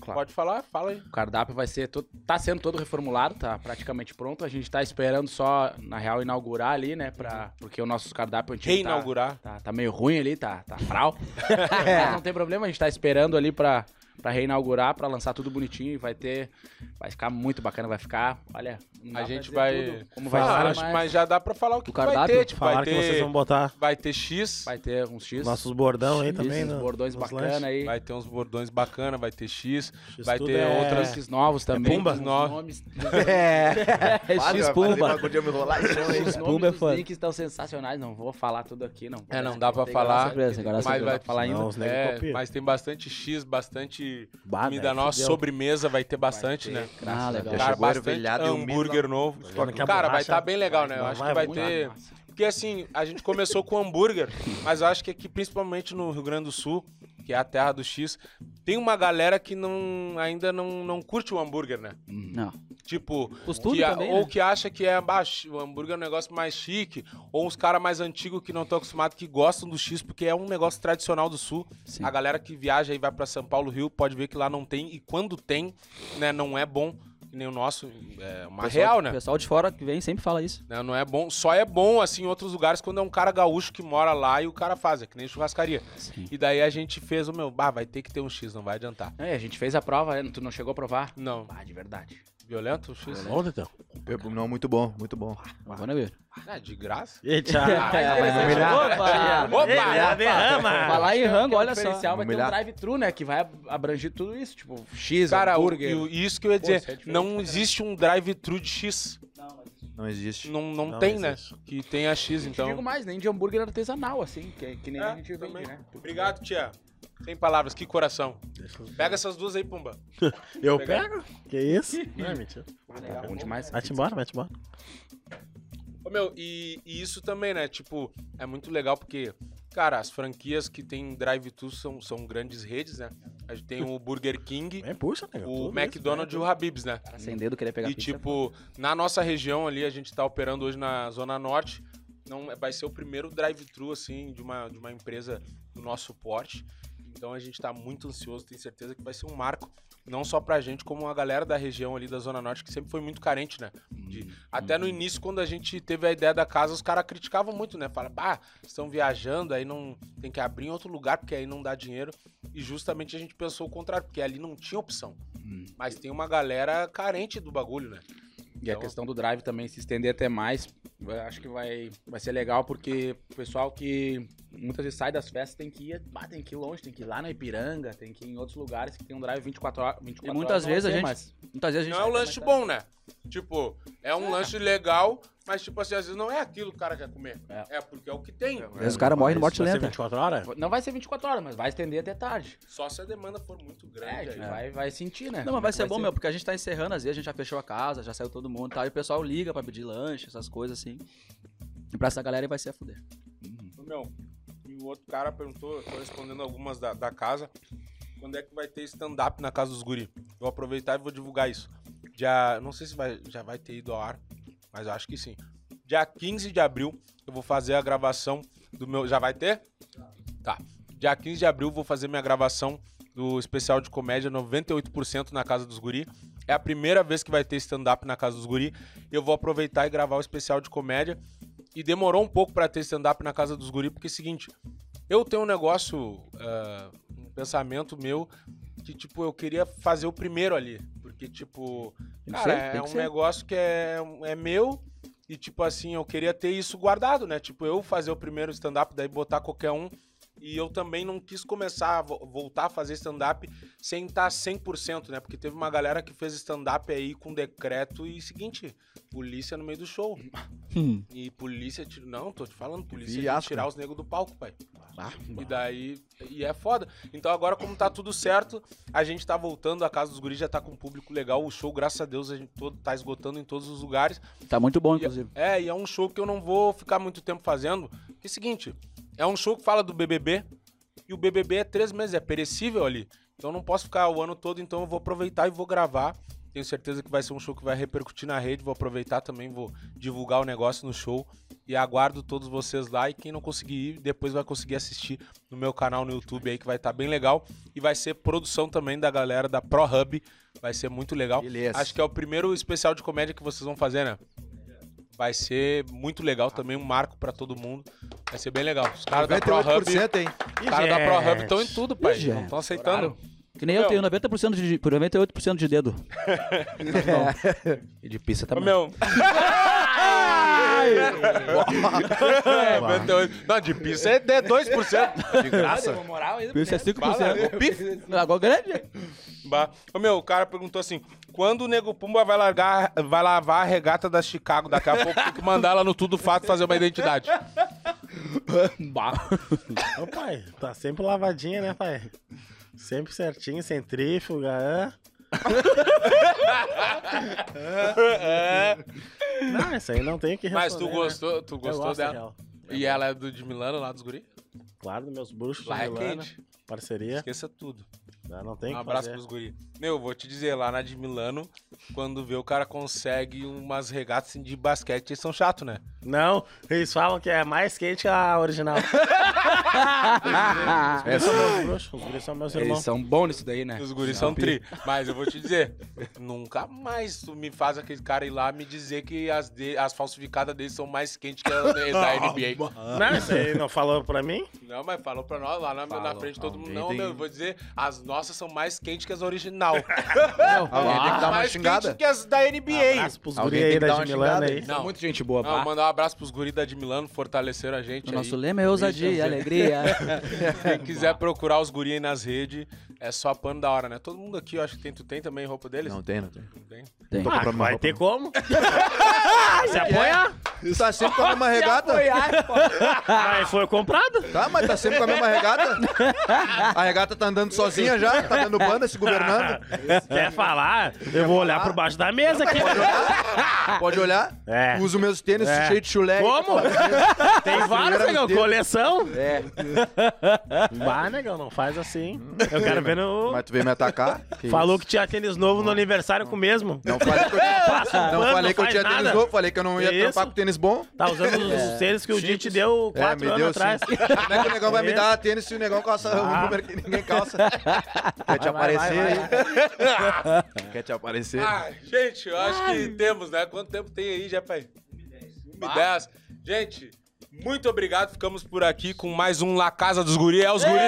Claro. Pode falar? Fala aí. O cardápio vai ser. to- tá sendo todo reformulado, tá praticamente pronto. A gente tá esperando só, na real, inaugurar ali, né? Pra, porque o nosso cardápio antigo. tá- Reinaugurar. Tá, tá meio ruim ali, tá, tá fral. Mas não tem problema, a gente tá esperando ali pra, pra reinaugurar, pra lançar tudo bonitinho. E vai ter. Vai ficar muito bacana, vai ficar. Olha. A gente vai. tudo como Ah, vai acho- ser, mas... já dá pra falar o que, O que vai ter. Tipo, vai Falaram que vocês ter, vão botar vai ter X, vai ter uns X. nossos bordão aí também. uns no- bordões bacana aí. vai ter uns bordões bacana, vai ter X, X vai ter é- outras Drinks novos também. Pumba? uns Nove. nomes. É. É. Podia me isso aí. Os Pumba nomes é dos foda. drinks estão sensacionais. Não vou falar tudo aqui, não. É, não dá pra falar. mas vai falar ainda. Os É, mas tem bastante X, bastante comida nossa, sobremesa vai ter bastante, ter, né? Ah, legal. Já Cara, bastante um hambúrguer novo. Cara, vai estar bem legal, né? Eu acho que vai ter. massa. Porque assim, a gente começou com hambúrguer, mas eu acho que aqui, principalmente no Rio Grande do Sul, que é a terra do X, tem uma galera que não, ainda não, não curte o hambúrguer, né? Não. Tipo, que também, ou né? que acha que é baixo, o hambúrguer é um negócio mais chique, ou uns caras mais antigos que não estão acostumados, que gostam do X, porque é um negócio tradicional do Sul. Sim. A galera que viaja e vai pra São Paulo, Rio, pode ver que lá não tem, e quando tem, né, não é bom, que nem o nosso, é uma Pessoal- real, né? O pessoal de fora que vem sempre fala isso. Né, Não é bom, só é bom assim em outros lugares quando é um cara gaúcho que mora lá e o cara faz, é que nem churrascaria. Sim. E daí a gente fez o meu, bah, vai ter que ter um X, não vai adiantar. É, a gente fez a prova, né? tu não chegou a provar? Não, Ah, de verdade. Violento o X? Bom, então. Não, muito bom, muito bom. Não nem ver. É, de graça? Eita. Opa! Ele é a derrama. Falar em rango, olha só. vai ter um drive-thru, né? Que vai ab- abranger tudo isso. Tipo, X, Cara, o, hambúrguer. e isso que eu ia Pô, dizer, isso é diferente, não né? existe um drive-thru de X. Não existe. Não, não, Não tem, né? existe. Que tem a X, então. digo mais, nem de hambúrguer artesanal, assim, que, que nem É, a gente também. vende, né? Obrigado, tia. Sem palavras, que coração. Pega essas duas aí, Pumba. Eu Pegar. pego? Que isso? Não é mentira. Tá bom demais. Vai-te embora, vai-te embora. Ô, meu, e, e isso também, né? Tipo, é muito legal porque, cara, as franquias que tem drive-thru são, são grandes redes, né? A gente tem o Burger King, Vem, puxa, nego. o tudo McDonald's e o Habib's, né? Cara, sem dedo, querer pegar E pizza. é tipo, na nossa região ali, a gente tá operando hoje na Zona Norte. Não, vai ser o primeiro drive-thru, assim, de uma, de uma empresa do nosso porte. Então a gente tá muito ansioso, tenho certeza que vai ser um marco. Não só pra gente, como a galera da região ali da Zona Norte, que sempre foi muito carente, né? De- até no início, quando a gente teve a ideia da casa, os caras criticavam muito, né? Fala, ah, estão viajando, aí não tem que abrir em outro lugar, porque aí não dá dinheiro. E justamente a gente pensou o contrário, porque ali não tinha opção. Mas tem uma galera carente do bagulho, né? E a Então- questão do drive também se estender até mais, acho que vai, vai ser legal, porque o pessoal que muitas vezes sai das festas tem que ir, ah, tem que ir longe, tem que ir lá na Ipiranga, tem que ir em outros lugares que tem um drive 24 horas. 24 E muitas horas vai vezes a gente- mas- Muitas vezes a gente Não é um vai lanche bom, né? Tipo, é um lanche legal, mas tipo assim, às vezes não é aquilo que o cara quer comer. É, É. porque é o que tem. Às vezes o cara morre de morte Vai ser lenta. 24 horas? Não vai ser 24 horas, mas vai estender até tarde. Só se a demanda for muito É, grande. a gente aí. vai, vai sentir, né? Não, mas Como é vai que ser bom, meu, porque a gente tá encerrando, às vezes a gente já fechou a casa, já saiu todo mundo e tal, e o pessoal liga pra pedir lanche, essas coisas assim. E pra essa galera vai ser a fuder. Ô, Meu, o outro cara perguntou, eu tô respondendo algumas da, da casa. Quando é que vai ter stand-up na casa dos guri? vou aproveitar e vou divulgar isso. Dia, não sei se vai, já vai ter ido ao ar, mas acho que sim. Dia 15 de abril eu vou fazer a gravação do meu. Já vai ter? Tá. Dia 15 de abril vou fazer minha gravação do especial de comédia 98% na Casa dos Guri. É a primeira vez que vai ter stand-up na Casa dos Guri. Eu vou aproveitar e gravar o especial de comédia. E demorou um pouco pra ter stand-up na Casa dos Guri, porque é o seguinte, eu tenho um negócio, ah, um pensamento meu, que, tipo, eu queria fazer o primeiro ali. Porque, tipo, cara, tem é um ser. negócio que é, é meu e, tipo assim, eu queria ter isso guardado, né? Tipo, eu fazer o primeiro stand-up, daí botar qualquer um. E eu também não quis começar a vo- voltar a fazer stand-up sem estar 100%, né? Porque teve uma galera que fez stand-up aí com decreto e seguinte, polícia no meio do show. Hum. E polícia, não, tô te falando, polícia tirar os negros do palco, pai. Ah, E daí, e é foda. Então agora, como tá tudo certo, a gente tá voltando, a Casa dos Guris já tá com um público legal. O show, graças a Deus, a gente todo, tá esgotando em todos os lugares. Tá muito bom, E- inclusive. é, e é um show que eu não vou ficar muito tempo fazendo. Que é o seguinte, é um show que fala do BBB, e o BBB é três meses, é perecível ali. Então eu não posso ficar o ano todo, então eu vou aproveitar e vou gravar. Tenho certeza que vai ser um show que vai repercutir na rede, vou aproveitar também, vou divulgar o negócio no show. E aguardo todos vocês lá, e quem não conseguir ir, depois vai conseguir assistir no meu canal no YouTube aí, que vai estar bem legal. E vai ser produção também da galera da Pro Hub, vai ser muito legal. Beleza. Acho que é o primeiro especial de comédia que vocês vão fazer, né? Vai ser muito legal também, um marco pra todo mundo. Vai ser bem legal. Os caras da Pro Hub, 98%, hein? os caras da Pro Hub estão em tudo, pai. Não estão aceitando. Que nem eu tenho 90% de, por 98% de dedo. E de pizza Ô, também. meu. É, 98. Não, de pizza é de 2%. De graça. moral. Isso é Fala, 5%. ô, pife. Agora grande. Bah. Ô, meu, o cara perguntou assim: quando o Nego Pumba vai largar, vai lavar a regata da Chicago? Daqui a pouco tem que mandar ela no Tudo Fato fazer uma identidade. Ô, pai, tá sempre lavadinha, né, pai? Sempre certinho, centrífuga, hã? Não, isso aí não tem o que responder, Mas tu né? gostou, tu Eu gostou gosto, dela? E ela é do de Milano, lá dos guri? Claro, meus bruxos Lá de é Milano, quente. parceria, Esqueça tudo. Né, não tem Um abraço fazer. pros guri. Meu, vou te dizer, lá na de Milano, quando vê o cara consegue umas regatas assim, de basquete, eles são chatos, né? Não, eles falam que é mais quente que a original. É Eles são meus bruxos, os guris são meus Eles irmãos. são bons nisso daí, né? Os guris são tri. Mas eu vou te dizer, nunca mais tu me faz aquele cara ir lá me dizer que as, de- as falsificadas deles são mais quentes que as da NBA. Não, isso aí não falou pra mim? Não, mas falou pra nós lá na, na frente todo mundo. Não, tem- meu, eu vou dizer, as nossas são mais quentes que as original. Alguém tem que dar uma mais xingada. quentes que as da NBA. Abraço pros Alguém guri tem aí que da de Milano xingada aí. aí. Não. Muito gente boa, Não, pá. mandar um abraço pros guris da de Milano, fortaleceram a gente O aí. nosso lema é ousadia e alegria. Quem quiser procurar os guri aí nas redes, é só pano da hora, né? Todo mundo aqui, eu acho que tem, tu tem também roupa deles? Não tem, não tem. Não tem? Tem. Tô Ah, comprando uma vai roupa. ter como? Se apoiar? Tá sempre com a mesma regata? Mas foi comprado? Tá, mas tá sempre com a mesma regata? A regata tá andando sozinha já, tá dando banda, se governando. Quer falar? Eu vou olhar por baixo da mesa aqui. Pode olhar? Pode olhar? É. Uso meus tênis É. cheio de chulé. Como? Tem vários, negão. Coleção. É. Vai, negão, não faz assim. Eu quero ver no... Mas tu veio me atacar? Que Falou isso? que tinha tênis novo no aniversário com o mesmo. Não falei que eu, não pano, falei que eu faz tinha nada. tênis novo, falei que eu não ia Que isso? trampar com tênis bom. Tá usando os tênis que o Di te deu É, quatro me anos deu atrás. sim. Como é que o negão vai me Isso. dar tênis se o negão calça um Ah. número que ninguém calça? Quer te Vai, aparecer vai? Quer te aparecer? Ah, gente, eu acho que temos, né? Quanto tempo tem aí, já, pai? 1 e 10. Gente, muito obrigado. Ficamos por aqui com mais um La Casa dos Guri. É os Guri,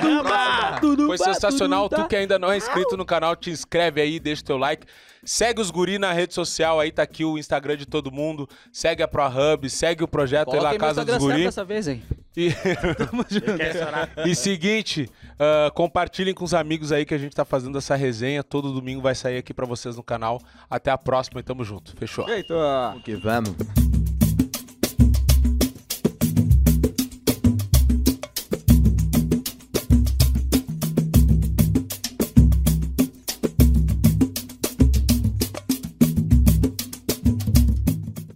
tamo junto. Foi sensacional. Tu que ainda não é inscrito no canal, te inscreve aí, deixa o teu like. Segue os guri na rede social aí, tá aqui o Instagram de todo mundo. Segue a ProHub, segue o projeto La Casa dos Guri. dessa vez, hein? E, Quer chorar? e seguinte, ah, compartilhem com os amigos aí que a gente tá fazendo essa resenha. Todo domingo vai sair aqui pra vocês no canal. Até a próxima e tamo junto. Fechou. Eita. Que vamos.